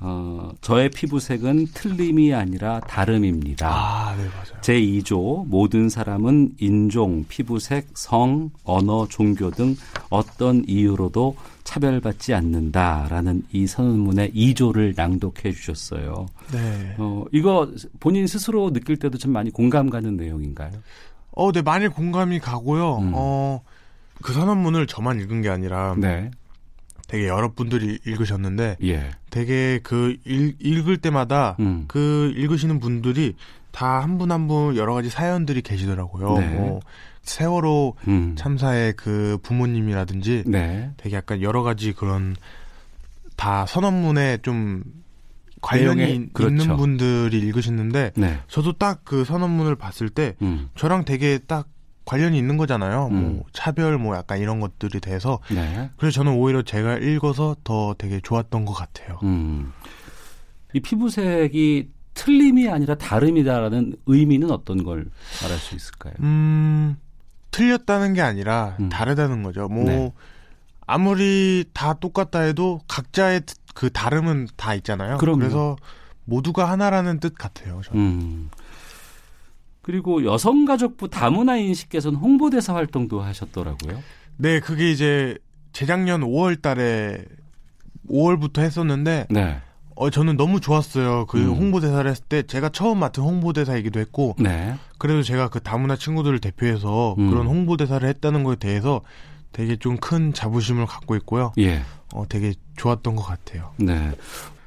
어, 저의 피부색은 틀림이 아니라 다름입니다. 아, 네, 맞아요. 제 2조 모든 사람은 인종, 피부색, 성, 언어, 종교 등 어떤 이유로도 차별받지 않는다라는 이 선언문의 2조를 낭독해 주셨어요. 네. 어, 이거 본인 스스로 느낄 때도 좀 많이 공감 가는 내용인가요? 어, 네, 많이 공감이 가고요. 음. 어, 그 선언문을 저만 읽은 게 아니라 네. 되게 여러 분들이 읽으셨는데 예. 되게 그 읽, 읽을 때마다 음. 그 읽으시는 분들이 다 한 분 한분 여러 가지 사연들이 계시더라고요. 네. 뭐 세월호 음. 참사의 그 부모님이라든지 네. 되게 약간 여러 가지 그런 다 선언문에 좀 관련이 내용에, 그렇죠. 있는 분들이 읽으시는데 네. 저도 딱 그 선언문을 봤을 때 음. 저랑 되게 딱 관련이 있는 거잖아요. 뭐 음. 뭐 차별 뭐 약간 이런 것들이 돼서 네. 그래서 저는 오히려 제가 읽어서 더 되게 좋았던 것 같아요. 음. 이 피부색이 틀림이 아니라 다름이다라는 의미는 어떤 걸 말할 수 있을까요? 음, 틀렸다는 게 아니라 음. 다르다는 거죠. 뭐 네. 아무리 다 똑같다 해도 각자의 그 다름은 다 있잖아요. 그럼요. 그래서 모두가 하나라는 뜻 같아요. 저는. 음. 그리고 여성가족부 다문화 인식께서는 홍보대사 활동도 하셨더라고요. 네, 그게 이제 재작년 5월 달에 5월부터 했었는데 네. 어 저는 너무 좋았어요. 그 음. 홍보대사를 했을 때 제가 처음 맡은 홍보대사이기도 했고 네. 그래도 제가 그 다문화 친구들을 대표해서 음. 그런 홍보대사를 했다는 것에 대해서 되게 좀 큰 자부심을 갖고 있고요. 예. 어 되게 좋았던 것 같아요. 네.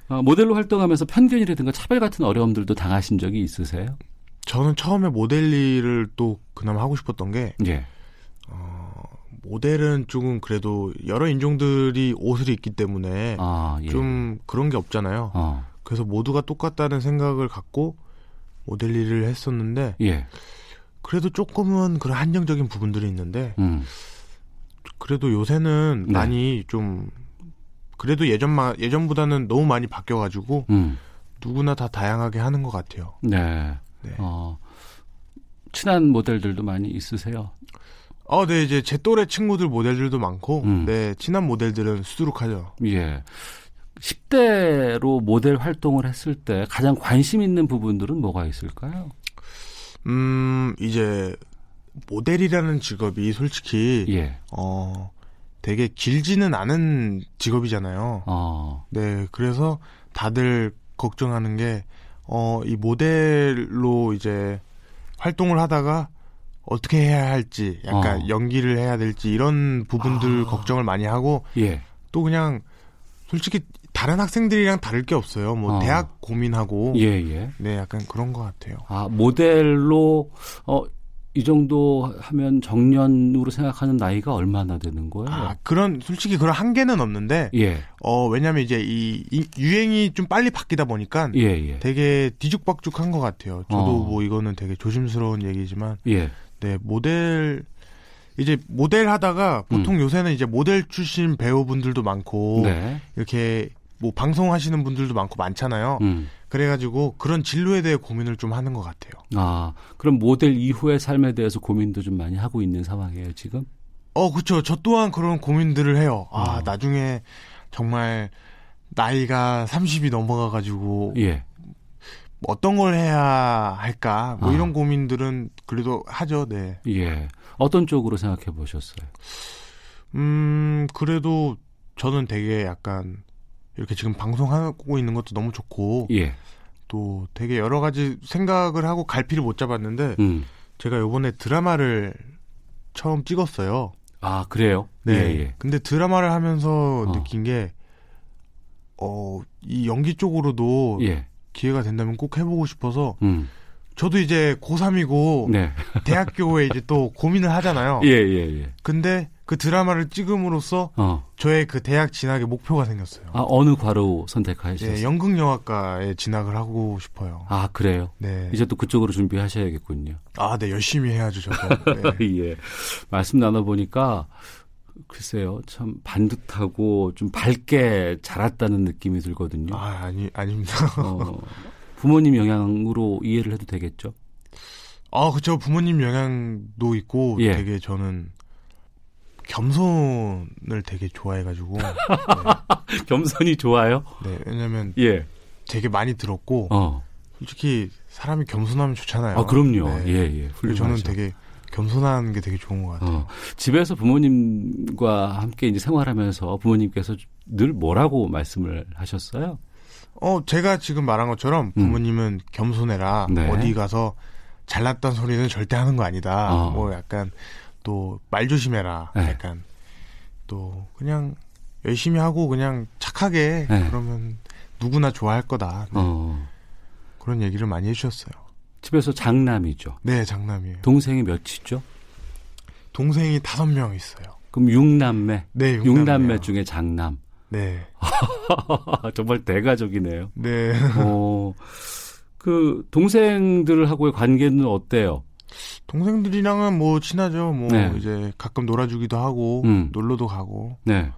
어, 모델로 활동하면서 편견이라든가 차별 같은 어려움들도 당하신 적이 있으세요? 저는 처음에 모델 일을 또 그나마 하고 싶었던 게 예. 어, 모델은 조금 그래도 여러 인종들이 옷을 입기 때문에 아, 예. 좀 그런 게 없잖아요. 어. 그래서 모두가 똑같다는 생각을 갖고 모델 일을 했었는데 예. 그래도 조금은 그런 한정적인 부분들이 있는데 음. 그래도 요새는 네. 많이 좀 그래도 예전만 예전보다는 너무 많이 바뀌어가지고 음. 누구나 다 다양하게 하는 것 같아요. 네. 네. 어, 친한 모델들도 많이 있으세요? 어, 네, 이제 제 또래 친구들 모델들도 많고, 음. 네, 친한 모델들은 수두룩하죠. 예. 10대로 모델 활동을 했을 때 가장 관심 있는 부분들은 뭐가 있을까요? 음, 이제 모델이라는 직업이 솔직히 예. 어 되게 길지는 않은 직업이잖아요. 어. 네, 그래서 다들 걱정하는 게 어, 이 모델로 이제 활동을 하다가 어떻게 해야 할지, 약간 어. 연기를 해야 될지 이런 부분들 아. 걱정을 많이 하고 예. 또 그냥 솔직히 다른 학생들이랑 다를 게 없어요. 뭐 어. 대학 고민하고 예, 예. 네, 약간 그런 것 같아요. 아 모델로 어 이 정도 하면 정년으로 생각하는 나이가 얼마나 되는 거예요? 아, 그런 솔직히 그런 한계는 없는데 예. 어 왜냐면 이제 이, 이 유행이 좀 빨리 바뀌다 보니까 예, 예. 되게 뒤죽박죽한 것 같아요. 저도 어. 뭐 이거는 되게 조심스러운 얘기지만 예. 네 모델 이제 모델 하다가 보통 음. 요새는 이제 모델 출신 배우분들도 많고 네. 이렇게 뭐 방송하시는 분들도 많고 많잖아요. 음. 그래가지고 그런 진로에 대해 고민을 좀 하는 것 같아요. 아, 그럼 모델 이후의 삶에 대해서 고민도 좀 많이 하고 있는 상황이에요, 지금? 어, 그쵸. 저 또한 그런 고민들을 해요. 아, 어. 나중에 정말 나이가 30이 넘어가가지고. 예. 어떤 걸 해야 할까? 뭐 아. 이런 고민들은 그래도 하죠, 네. 예. 어떤 쪽으로 생각해 보셨어요? 음, 그래도 저는 되게 약간 이렇게 지금 방송하고 있는 것도 너무 좋고 예. 또 되게 여러 가지 생각을 하고 갈피를 못 잡았는데 음. 제가 요번에 드라마를 처음 찍었어요. 아 그래요? 네. 예, 예. 근데 드라마를 하면서 어. 느낀 게 어, 이 연기 쪽으로도 예. 기회가 된다면 꼭 해보고 싶어서 음. 저도 이제 고3이고 네. 대학교에 이제 또 고민을 하잖아요. 예, 예, 예. 근데 그 드라마를 찍음으로써 어. 저의 그 대학 진학의 목표가 생겼어요. 아, 어느 과로 선택하셨어요? 네, 연극영화과에 진학을 하고 싶어요. 아, 그래요? 네. 이제 또 그쪽으로 준비하셔야겠군요. 아, 네, 열심히 해야죠, 저도. 네. 예. 말씀 나눠보니까 글쎄요, 참 반듯하고 좀 밝게 자랐다는 느낌이 들거든요. 아, 아니, 아닙니다. 어, 부모님 영향으로 이해를 해도 되겠죠? 아, 그쵸. 부모님 영향도 있고 예. 되게 저는 겸손을 되게 좋아해가지고. 네. 겸손이 좋아요? 네, 왜냐면 예. 되게 많이 들었고 어. 솔직히 사람이 겸손하면 좋잖아요. 아, 그럼요. 네. 예, 예. 훌륭하죠. 저는 되게 겸손한 게 되게 좋은 것 같아요. 어. 집에서 부모님과 함께 이제 생활하면서 부모님께서 늘 뭐라고 말씀을 하셨어요? 어, 제가 지금 말한 것처럼 음. 부모님은 음. 겸손해라. 네. 어디 가서 잘났던 소리는 절대 하는 거 아니다. 어. 뭐 약간 또 말 조심해라. 네. 약간 또 그냥 열심히 하고 그냥 착하게 네. 그러면 누구나 좋아할 거다. 네. 어. 그런 얘기를 많이 해주셨어요. 집에서 장남이죠. 네, 장남이에요. 동생이 몇이죠? 동생이 다섯 명 있어요. 그럼 육남매? 네, 육남매 중에 장남. 네. 정말 대가족이네요. 네. 어, 그 동생들하고의 관계는 어때요? 동생들이랑은 뭐 친하죠. 뭐 네. 이제 가끔 놀아주기도 하고 음. 놀러도 가고. 네.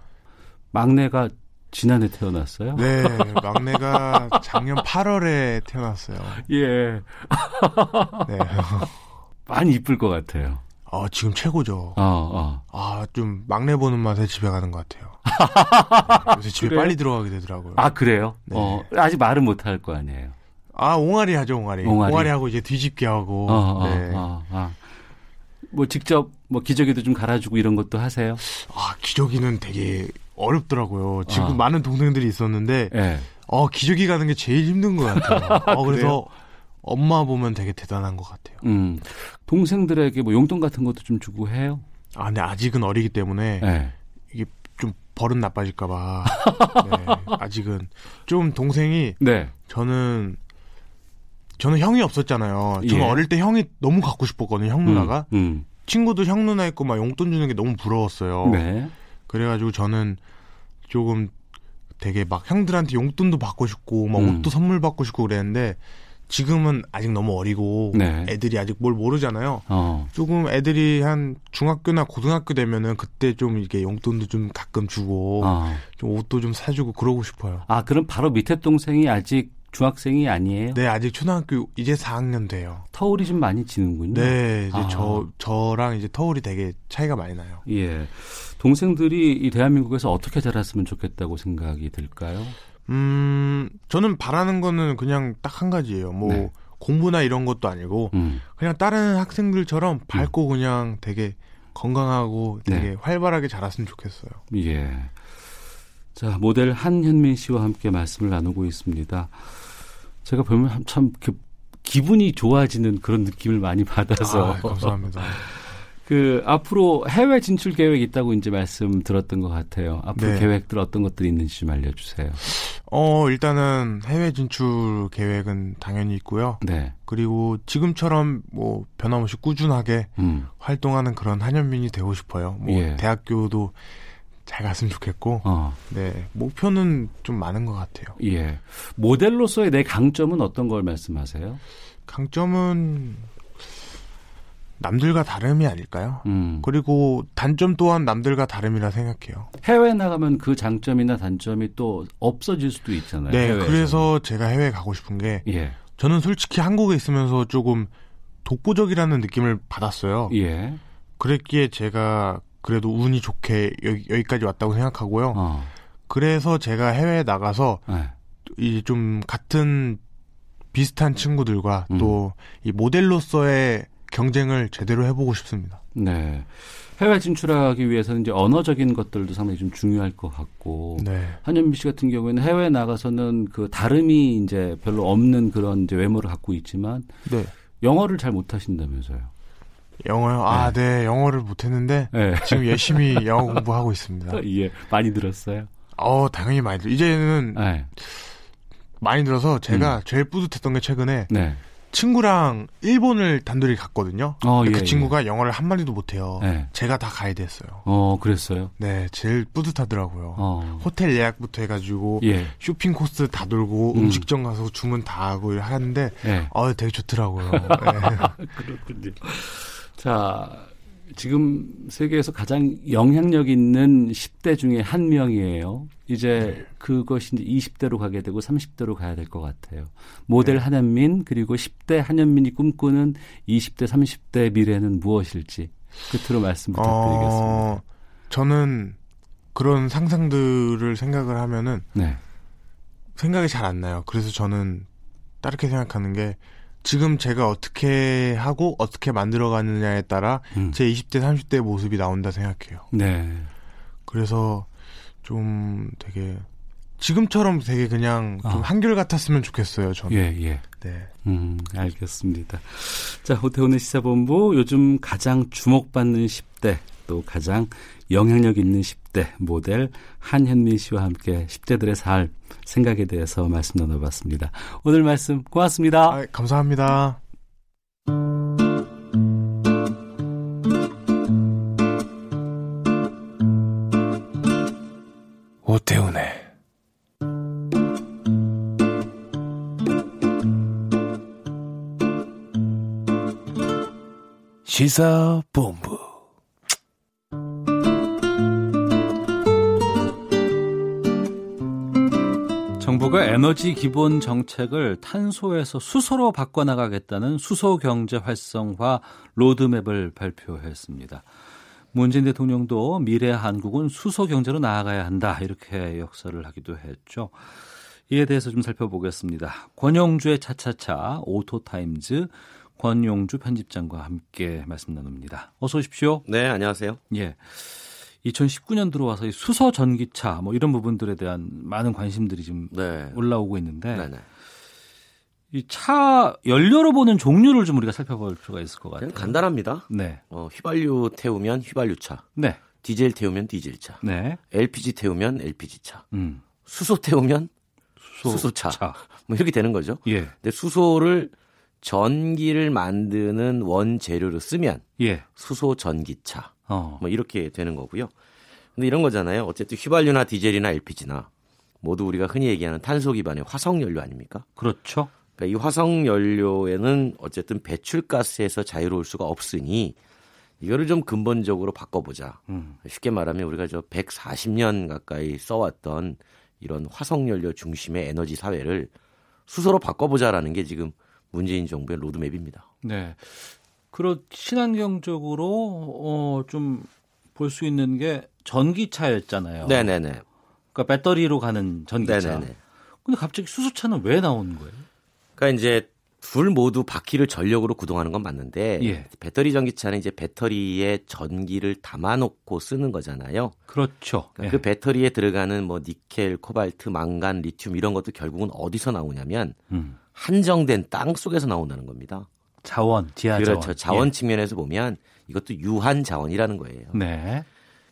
막내가 지난해 태어났어요? 네, 막내가 작년 8월에 태어났어요. 예. 네. 많이 이쁠 것 같아요. 아, 지금 최고죠. 어, 어. 아, 좀 막내 보는 맛에 집에 가는 것 같아요. 요새 집에 그래요? 빨리 들어가게 되더라고요. 아, 그래요? 네. 어, 아직 말은 못 할 거 아니에요. 아, 옹알이 하죠, 옹알이. 옹알이, 옹알이 하고 이제 뒤집게 하고. 어, 어 네. 어, 어, 뭐 직접 뭐 기저귀도 좀 갈아주고 이런 것도 하세요? 아, 기저귀는 되게 어렵더라고요. 지금 아. 많은 동생들이 있었는데, 네. 어, 기저귀 가는 게 제일 힘든 것 같아요. 어, 그래서 엄마 보면 되게 대단한 것 같아요. 음. 동생들에게 뭐 용돈 같은 것도 좀 주고 해요? 아, 근데 아직은 어리기 때문에 네. 이게 좀 버릇 나빠질까봐. 네, 아직은 좀 동생이 네. 저는 저는 형이 없었잖아요. 저는 예. 어릴 때 형이 너무 갖고 싶었거든요. 형 누나가 음, 음. 친구도 형 누나 있고 막 용돈 주는 게 너무 부러웠어요. 네. 그래가지고 저는 조금 되게 막 형들한테 용돈도 받고 싶고 막 음. 옷도 선물 받고 싶고 그랬는데 지금은 아직 너무 어리고 네. 애들이 아직 뭘 모르잖아요. 어. 조금 애들이 한 중학교나 고등학교 되면은 그때 좀 이게 용돈도 좀 가끔 주고 어. 좀 옷도 좀 사주고 그러고 싶어요. 아 그럼 바로 밑에 동생이 아직 중학생이 아니에요? 네, 아직 초등학교 이제 4학년 돼요. 터울이 좀 많이 지는군요. 네, 이제 아. 저 저랑 이제 터울이 되게 차이가 많이 나요. 예. 동생들이 이 대한민국에서 어떻게 자랐으면 좋겠다고 생각이 들까요? 음, 저는 바라는 거는 그냥 딱 한 가지예요. 뭐 네. 공부나 이런 것도 아니고 음. 그냥 다른 학생들처럼 밝고 음. 그냥 되게 건강하고 되게 네. 활발하게 자랐으면 좋겠어요. 예. 자, 모델 한현민 씨와 함께 말씀을 나누고 있습니다. 제가 보면 참 기분이 좋아지는 그런 느낌을 많이 받아서. 아, 감사합니다. 그 앞으로 해외 진출 계획 있다고 이제 말씀 들었던 것 같아요. 앞으로 네. 계획들 어떤 것들이 있는지 좀 알려주세요. 어 일단은 해외 진출 계획은 당연히 있고요. 네. 그리고 지금처럼 뭐 변함없이 꾸준하게 음. 활동하는 그런 한현민이 되고 싶어요. 뭐 예. 대학교도 잘 갔으면 좋겠고, 어. 네 목표는 좀 많은 것 같아요. 예, 모델로서의 내 강점은 어떤 걸 말씀하세요? 강점은 남들과 다름이 아닐까요? 음. 그리고 단점 또한 남들과 다름이라 생각해요. 해외 나가면 그 장점이나 단점이 또 없어질 수도 있잖아요. 네, 해외에서. 그래서 제가 해외 가고 싶은 게 예. 저는 솔직히 한국에 있으면서 조금 독보적이라는 느낌을 받았어요. 예. 그랬기에 제가 그래도 운이 좋게 여기, 여기 까지 왔다고 생각하고요. 어. 그래서 제가 해외에 나가서 네. 이좀 같은 비슷한 친구들과 음. 또이 모델로서의 경쟁을 제대로 해보고 싶습니다. 네. 해외 진출하기 위해서는 이제 언어적인 것들도 상당히 좀 중요할 것 같고 네. 한현미 씨 같은 경우에는 해외 나가서는 그 다름이 이제 별로 없는 그런 이제 외모를 갖고 있지만 네. 영어를 잘 못하신다면서요? 영어요? 아, 네. 네 영어를 못했는데 네. 지금 열심히 영어 공부하고 있습니다. 예, 많이 들었어요. 어, 당연히 많이 들. 이제는 네. 많이 들어서 제가 음. 제일 뿌듯했던 게 최근에 네. 친구랑 일본을 단둘이 갔거든요. 어, 예, 그 친구가 예. 영어를 한 마디도 못해요. 네. 제가 다 가이드 했어요. 어, 그랬어요? 네, 제일 뿌듯하더라고요. 어. 호텔 예약부터 해가지고 예. 쇼핑 코스 다 돌고 음. 식점 가서 주문 다 하고 하는데 예. 어, 되게 좋더라고요. 네. 그렇군요. 자, 지금 세계에서 가장 영향력 있는 10대 중에 한 명이에요. 이제 네. 그것이 이제 20대로 가게 되고 30대로 가야 될 것 같아요. 모델 네. 한현민 그리고 10대 한현민이 꿈꾸는 20대 30대 미래는 무엇일지 끝으로 말씀 부탁드리겠습니다. 어, 저는 그런 상상들을 생각을 하면은 네. 생각이 잘 안 나요. 그래서 저는 다르게 생각하는 게 지금 제가 어떻게 하고 어떻게 만들어가느냐에 따라 음. 제 20대, 30대 모습이 나온다 생각해요. 네. 그래서 좀 되게 지금처럼 되게 그냥 좀 어. 한결 같았으면 좋겠어요, 저는. 예, 예. 네. 음, 알겠습니다. 자, 오태훈의 시사본부 요즘 가장 주목받는 10대 또 가장 영향력 있는 10대 모델 한현민 씨와 함께 10대들의 삶 생각에 대해서 말씀 나눠봤습니다. 오늘 말씀 고맙습니다. 아, 감사합니다. 오태훈의 시사본부 정부가 에너지 기본 정책을 탄소에서 수소로 바꿔나가겠다는 수소 경제 활성화 로드맵을 발표했습니다. 문재인 대통령도 미래 한국은 수소 경제로 나아가야 한다 이렇게 역설을 하기도 했죠. 이에 대해서 좀 살펴보겠습니다. 권용주의 차차차 오토타임즈 권용주 편집장과 함께 말씀 나눕니다. 어서 오십시오. 네, 안녕하세요. 예. 2019년 들어와서 수소 전기차 뭐 이런 부분들에 대한 많은 관심들이 좀 네. 올라오고 있는데 네네. 이 차 연료로 보는 종류를 좀 우리가 살펴볼 필요가 있을 것 같아요. 간단합니다. 네. 어, 휘발유 태우면 휘발유차. 네. 디젤 태우면 디젤차. 네. LPG 태우면 LPG차. 음. 수소 태우면 수소, 차. 뭐 이렇게 되는 거죠. 예. 근데 수소를 전기를 만드는 원재료로 쓰면 예. 수소 전기차. 어. 뭐 이렇게 되는 거고요. 근데 이런 거잖아요. 어쨌든 휘발유나 디젤이나 LPG나 모두 우리가 흔히 얘기하는 탄소 기반의 화석 연료 아닙니까? 그렇죠. 그러니까 이 화석 연료에는 어쨌든 배출가스에서 자유로울 수가 없으니 이거를 좀 근본적으로 바꿔보자. 음. 쉽게 말하면 우리가 저 140년 가까이 써왔던 이런 화석 연료 중심의 에너지 사회를 수소로 바꿔보자라는 게 지금 문재인 정부의 로드맵입니다. 네. 그런 친환경적으로 어, 좀 볼 수 있는 게 전기차였잖아요. 네네네. 그러니까 배터리로 가는 전기차. 네네네. 근데 갑자기 수소차는 왜 나오는 거예요? 그러니까 이제 둘 모두 바퀴를 전력으로 구동하는 건 맞는데 예. 배터리 전기차는 이제 배터리에 전기를 담아놓고 쓰는 거잖아요. 그렇죠. 그러니까 예. 그 배터리에 들어가는 뭐 니켈, 코발트, 망간, 리튬 이런 것도 결국은 어디서 나오냐면 음. 한정된 땅 속에서 나온다는 겁니다. 자원, 지하 그렇죠. 자원. 자원 예. 측면에서 보면 이것도 유한 자원이라는 거예요. 네.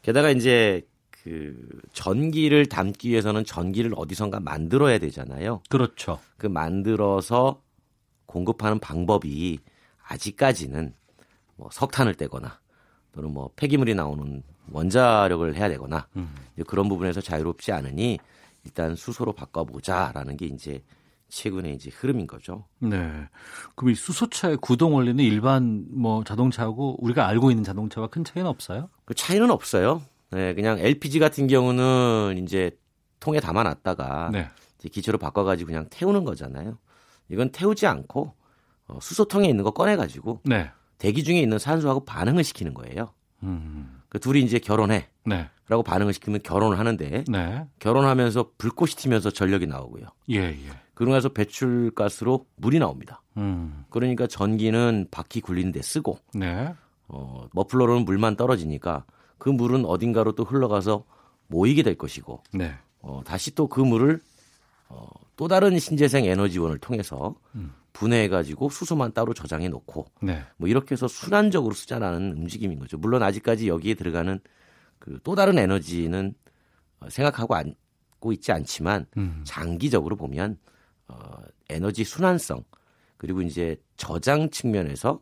게다가 이제 그 전기를 담기 위해서는 전기를 어디선가 만들어야 되잖아요. 그렇죠. 그 만들어서 공급하는 방법이 아직까지는 뭐 석탄을 떼거나 또는 뭐 폐기물이 나오는 원자력을 해야 되거나 음. 그런 부분에서 자유롭지 않으니 일단 수소로 바꿔보자라는 게 이제 최근의 이제 흐름인 거죠. 네. 그럼 이 수소차의 구동 원리는 일반 뭐 자동차하고 우리가 알고 있는 자동차와 큰 차이는 없어요? 그 차이는 없어요. 네, 그냥 LPG 같은 경우는 이제 통에 담아놨다가 네. 이제 기체로 바꿔가지고 그냥 태우는 거잖아요. 이건 태우지 않고 어, 수소통에 있는 거 꺼내가지고 네. 대기 중에 있는 산소하고 반응을 시키는 거예요. 음. 그 둘이 이제 결혼해. 네. 라고 반응을 시키면 결혼을 하는데 네. 결혼하면서 불꽃이 튀면서 전력이 나오고요. 예, 예. 그러고 나서 배출가스로 물이 나옵니다. 음. 그러니까 전기는 바퀴 굴리는 데 쓰고 네. 어, 머플러로는 물만 떨어지니까 그 물은 어딘가로 또 흘러가서 모이게 될 것이고 네. 어, 다시 또 그 물을 어, 또 다른 신재생 에너지원을 통해서 음. 분해해가지고 수소만 따로 저장해 놓고 네. 뭐 이렇게 해서 순환적으로 쓰자라는 움직임인 거죠. 물론 아직까지 여기에 들어가는 그 또 다른 에너지는 어, 생각하고 앉고 있지 않지만 음. 장기적으로 보면 어, 에너지 순환성 그리고 이제 저장 측면에서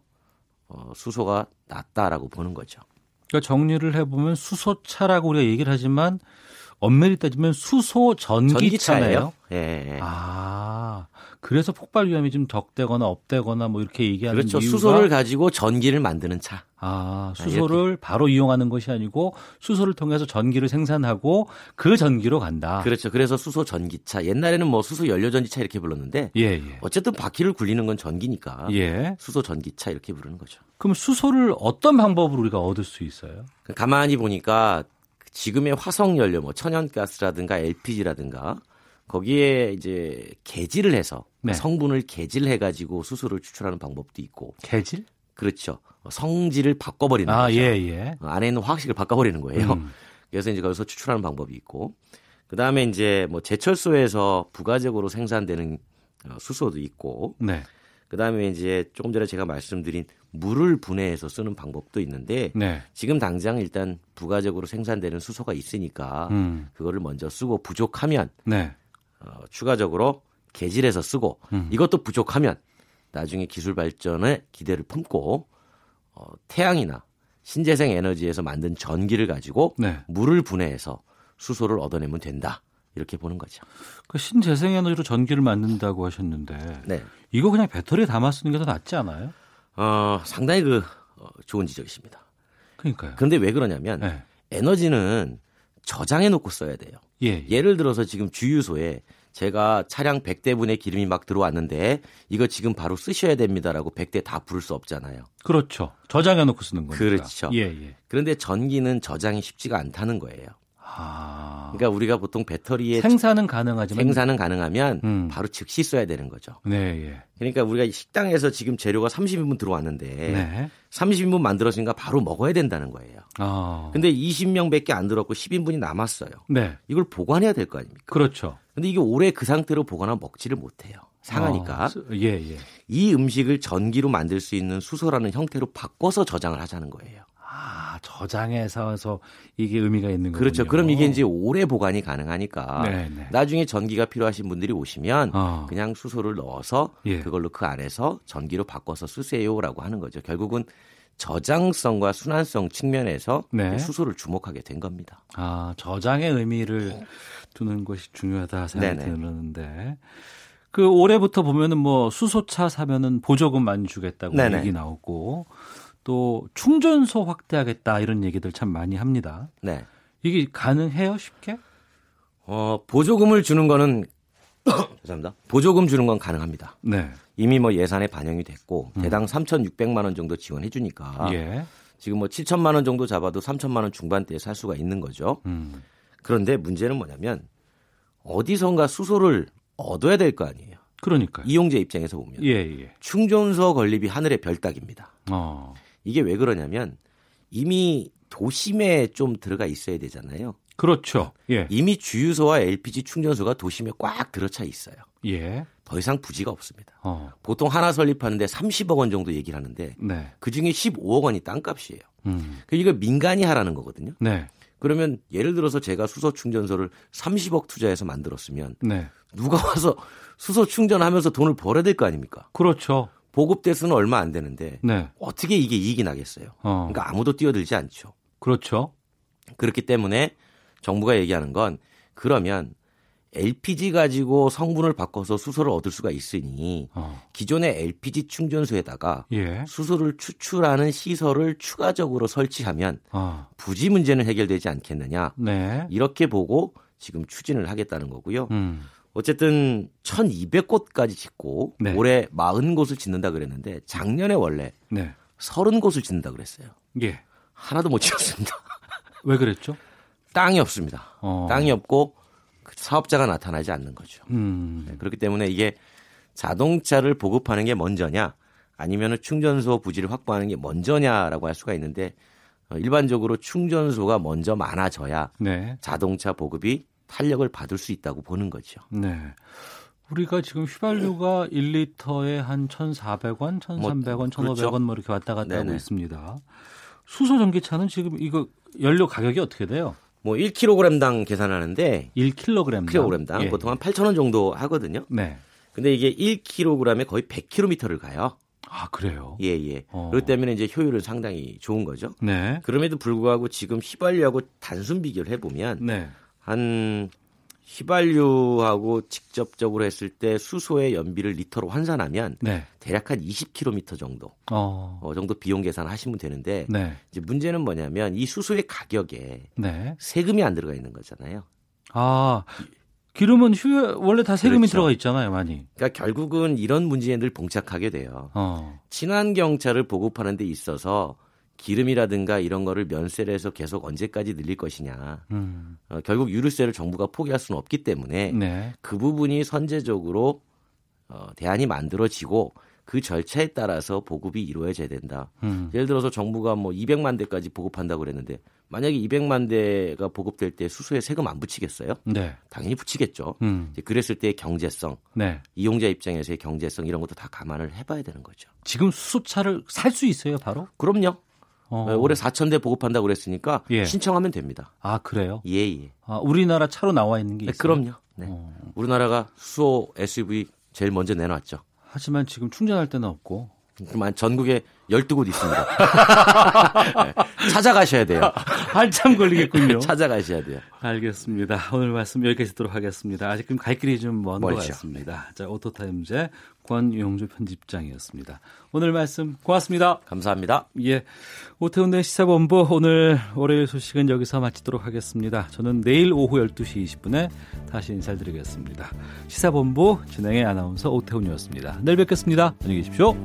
어, 수소가 낮다라고 보는 거죠. 그러니까 정리를 해보면 수소차라고 우리가 얘기를 하지만 엄밀히 따지면 수소 전기차예요. 예. 아 그래서 폭발 위험이 좀 적대거나 없대거나 뭐 이렇게 얘기하는 그렇죠. 이유가 수소를 가지고 전기를 만드는 차. 아, 아 수소를 아, 바로 이용하는 것이 아니고 수소를 통해서 전기를 생산하고 그 전기로 간다. 그렇죠. 그래서 수소 전기차. 옛날에는 뭐 수소 연료 전기차 이렇게 불렀는데 예, 예. 어쨌든 바퀴를 굴리는 건 전기니까 예. 수소 전기차 이렇게 부르는 거죠. 그럼 수소를 어떤 방법으로 우리가 얻을 수 있어요? 가만히 보니까 지금의 화석 연료 뭐 천연가스라든가 LPG라든가 거기에 이제 개질을 해서 네. 성분을 개질해 가지고 수소를 추출하는 방법도 있고 개질? 그렇죠. 성질을 바꿔버리는 아, 거죠. 예, 예. 안에 있는 화학식을 바꿔버리는 거예요. 음. 그래서 이제 거기서 추출하는 방법이 있고 그 다음에 이제 뭐 제철소에서 부가적으로 생산되는 어, 수소도 있고 네. 그 다음에 이제 조금 전에 제가 말씀드린 물을 분해해서 쓰는 방법도 있는데 네. 지금 당장 일단 부가적으로 생산되는 수소가 있으니까 음. 그거를 먼저 쓰고 부족하면 네. 어, 추가적으로 개질해서 쓰고 음. 이것도 부족하면 나중에 기술 발전에 기대를 품고 어, 태양이나 신재생 에너지에서 만든 전기를 가지고 네. 물을 분해해서 수소를 얻어내면 된다. 이렇게 보는 거죠. 그 신재생 에너지로 전기를 만든다고 하셨는데 네. 이거 그냥 배터리에 담아 쓰는 게 더 낫지 않아요? 어, 상당히 그 어, 좋은 지적이십니다. 그러니까요. 그런데 왜 그러냐면 네. 에너지는 저장해 놓고 써야 돼요. 예, 예. 를 들어서 지금 주유소에 제가 차량 100대분의 기름이 막 들어왔는데 이거 지금 바로 쓰셔야 됩니다라고 100대 다 부를 수 없잖아요. 그렇죠. 저장해 놓고 쓰는 거니까. 그렇죠. 예, 예. 그런데 전기는 저장이 쉽지가 않다는 거예요. 아. 그러니까 우리가 보통 배터리에 생산은 가능하지만 생산은 가능하면 음. 바로 즉시 써야 되는 거죠. 네, 예. 그러니까 우리가 식당에서 지금 재료가 30인분 들어왔는데 네. 30인분 만들었으니까 바로 먹어야 된다는 거예요. 아. 근데 20명밖에 안 들었고 10인분이 남았어요. 네. 이걸 보관해야 될 거 아닙니까? 그렇죠. 근데 이게 오래 그 상태로 보관하면 먹지를 못해요. 상하니까. 아, 예, 예. 이 음식을 전기로 만들 수 있는 수소라는 형태로 바꿔서 저장을 하자는 거예요. 아, 저장해서 이게 의미가 있는 거죠. 그렇죠. 그럼 이게 이제 오래 보관이 가능하니까 네네. 네. 나중에 전기가 필요하신 분들이 오시면 어. 그냥 수소를 넣어서 예. 그걸로 그 안에서 전기로 바꿔서 쓰세요라고 하는 거죠. 결국은 저장성과 순환성 측면에서 네. 수소를 주목하게 된 겁니다. 아, 저장의 의미를 두는 것이 중요하다 생각이 네네. 드는데 그 올해부터 보면은 뭐 수소차 사면은 보조금 많이 주겠다고 네네. 얘기 나오고 또 충전소 확대하겠다 이런 얘기들 참 많이 합니다. 네. 이게 가능해요 쉽게? 어 보조금을 주는 거는 죄송합니다. 보조금 주는 건 가능합니다. 네. 이미 뭐 예산에 반영이 됐고 음. 대당 3,600만 원 정도 지원해 주니까 예. 지금 뭐 7천만 원 정도 잡아도 3천만 원 중반대에 살 수가 있는 거죠. 음. 그런데 문제는 뭐냐면 어디선가 수소를 얻어야 될 거 아니에요. 그러니까 이용자 입장에서 보면 예, 예. 충전소 건립이 하늘의 별따기입니다. 어. 이게 왜 그러냐면 이미 도심에 좀 들어가 있어야 되잖아요. 그렇죠. 예. 이미 주유소와 LPG 충전소가 도심에 꽉 들어차 있어요. 예. 더 이상 부지가 없습니다. 어. 보통 하나 설립하는데 30억 원 정도 얘기를 하는데 네. 그 중에 15억 원이 땅값이에요. 음. 그 이걸 민간이 하라는 거거든요. 네. 그러면 예를 들어서 제가 수소 충전소를 30억 투자해서 만들었으면 네. 누가 와서 수소 충전하면서 돈을 벌어야 될 거 아닙니까? 그렇죠. 보급 대수는 얼마 안 되는데 네. 어떻게 이게 이익이 나겠어요? 어. 그러니까 아무도 뛰어들지 않죠. 그렇죠. 그렇기 때문에 정부가 얘기하는 건 그러면 LPG 가지고 성분을 바꿔서 수소를 얻을 수가 있으니 어. 기존의 LPG 충전소에다가 예. 수소를 추출하는 시설을 추가적으로 설치하면 어. 부지 문제는 해결되지 않겠느냐 네. 이렇게 보고 지금 추진을 하겠다는 거고요. 음. 어쨌든 1,200곳까지 짓고 네. 올해 40곳을 짓는다 그랬는데 작년에 원래 네. 30곳을 짓는다 그랬어요. 예. 하나도 못 지었습니다. 왜 그랬죠? 땅이 없습니다. 어. 땅이 없고 그 사업자가 나타나지 않는 거죠. 음. 네, 그렇기 때문에 이게 자동차를 보급하는 게 먼저냐 아니면 충전소 부지를 확보하는 게 먼저냐라고 할 수가 있는데 어, 일반적으로 충전소가 먼저 많아져야 네. 자동차 보급이 탄력을 받을 수 있다고 보는 거죠. 네. 우리가 지금 휘발유가 1리터에 한 1,400원, 1,300원, 뭐, 1,500원 그렇죠. 뭐 이렇게 왔다 갔다 네네. 하고 있습니다. 수소 전기차는 지금 이거 연료 가격이 어떻게 돼요? 뭐 1kg당 계산하는데 1kg당 kg당 예. 보통 한 8,000원 정도 하거든요. 네. 근데 이게 1kg에 거의 100km를 가요. 아, 그래요? 예, 예. 어. 그렇기 때문에 이제 효율은 상당히 좋은 거죠. 네. 그럼에도 불구하고 지금 휘발유하고 단순 비교를 해보면 네. 한 휘발유하고 직접적으로 했을 때 수소의 연비를 리터로 환산하면 네. 대략 한 20km 정도 어. 어 정도 비용 계산하시면 되는데 네. 이제 문제는 뭐냐면 이 수소의 가격에 네. 세금이 안 들어가 있는 거잖아요. 아 기름은 휴 원래 다 세금이 그렇죠. 들어가 있잖아요, 많이. 그러니까 결국은 이런 문제에 늘 봉착하게 돼요. 어. 친환경차를 보급하는 데 있어서 기름이라든가 이런 거를 면세를 해서 계속 언제까지 늘릴 것이냐. 음. 어, 결국 유류세를 정부가 포기할 수는 없기 때문에 네. 그 부분이 선제적으로 어, 대안이 만들어지고 그 절차에 따라서 보급이 이루어져야 된다. 음. 예를 들어서 정부가 뭐 200만 대까지 보급한다고 그랬는데 만약에 200만 대가 보급될 때 수소에 세금 안 붙이겠어요? 네. 당연히 붙이겠죠. 음. 그랬을 때 경제성, 네. 이용자 입장에서의 경제성 이런 것도 다 감안을 해봐야 되는 거죠. 지금 수소차를 살 수 있어요, 바로? 그럼요. 어. 네, 올해 4천 대 보급한다고 그랬으니까 예. 신청하면 됩니다. 아 그래요? 예 예. 아, 우리나라 차로 나와 있는 게 네, 있어요? 그럼요. 네. 어. 우리나라가 수소 SUV 제일 먼저 내놨죠. 하지만 지금 충전할 데는 없고 그만 전국에 12곳 있습니다. 네, 찾아가셔야 돼요. 한참 걸리겠군요. 찾아가셔야 돼요. 알겠습니다. 오늘 말씀 여기까지 듣도록 하겠습니다. 아직은 갈 길이 좀 먼 것 같습니다. 자, 오토타임즈 권용주 편집장이었습니다. 오늘 말씀 고맙습니다. 감사합니다. 예. 오태훈의 시사본부 오늘 월요일 소식은 여기서 마치도록 하겠습니다. 저는 내일 오후 12시 20분에 다시 인사드리겠습니다. 시사본부 진행의 아나운서 오태훈이었습니다. 내일 뵙겠습니다. 안녕히 계십시오.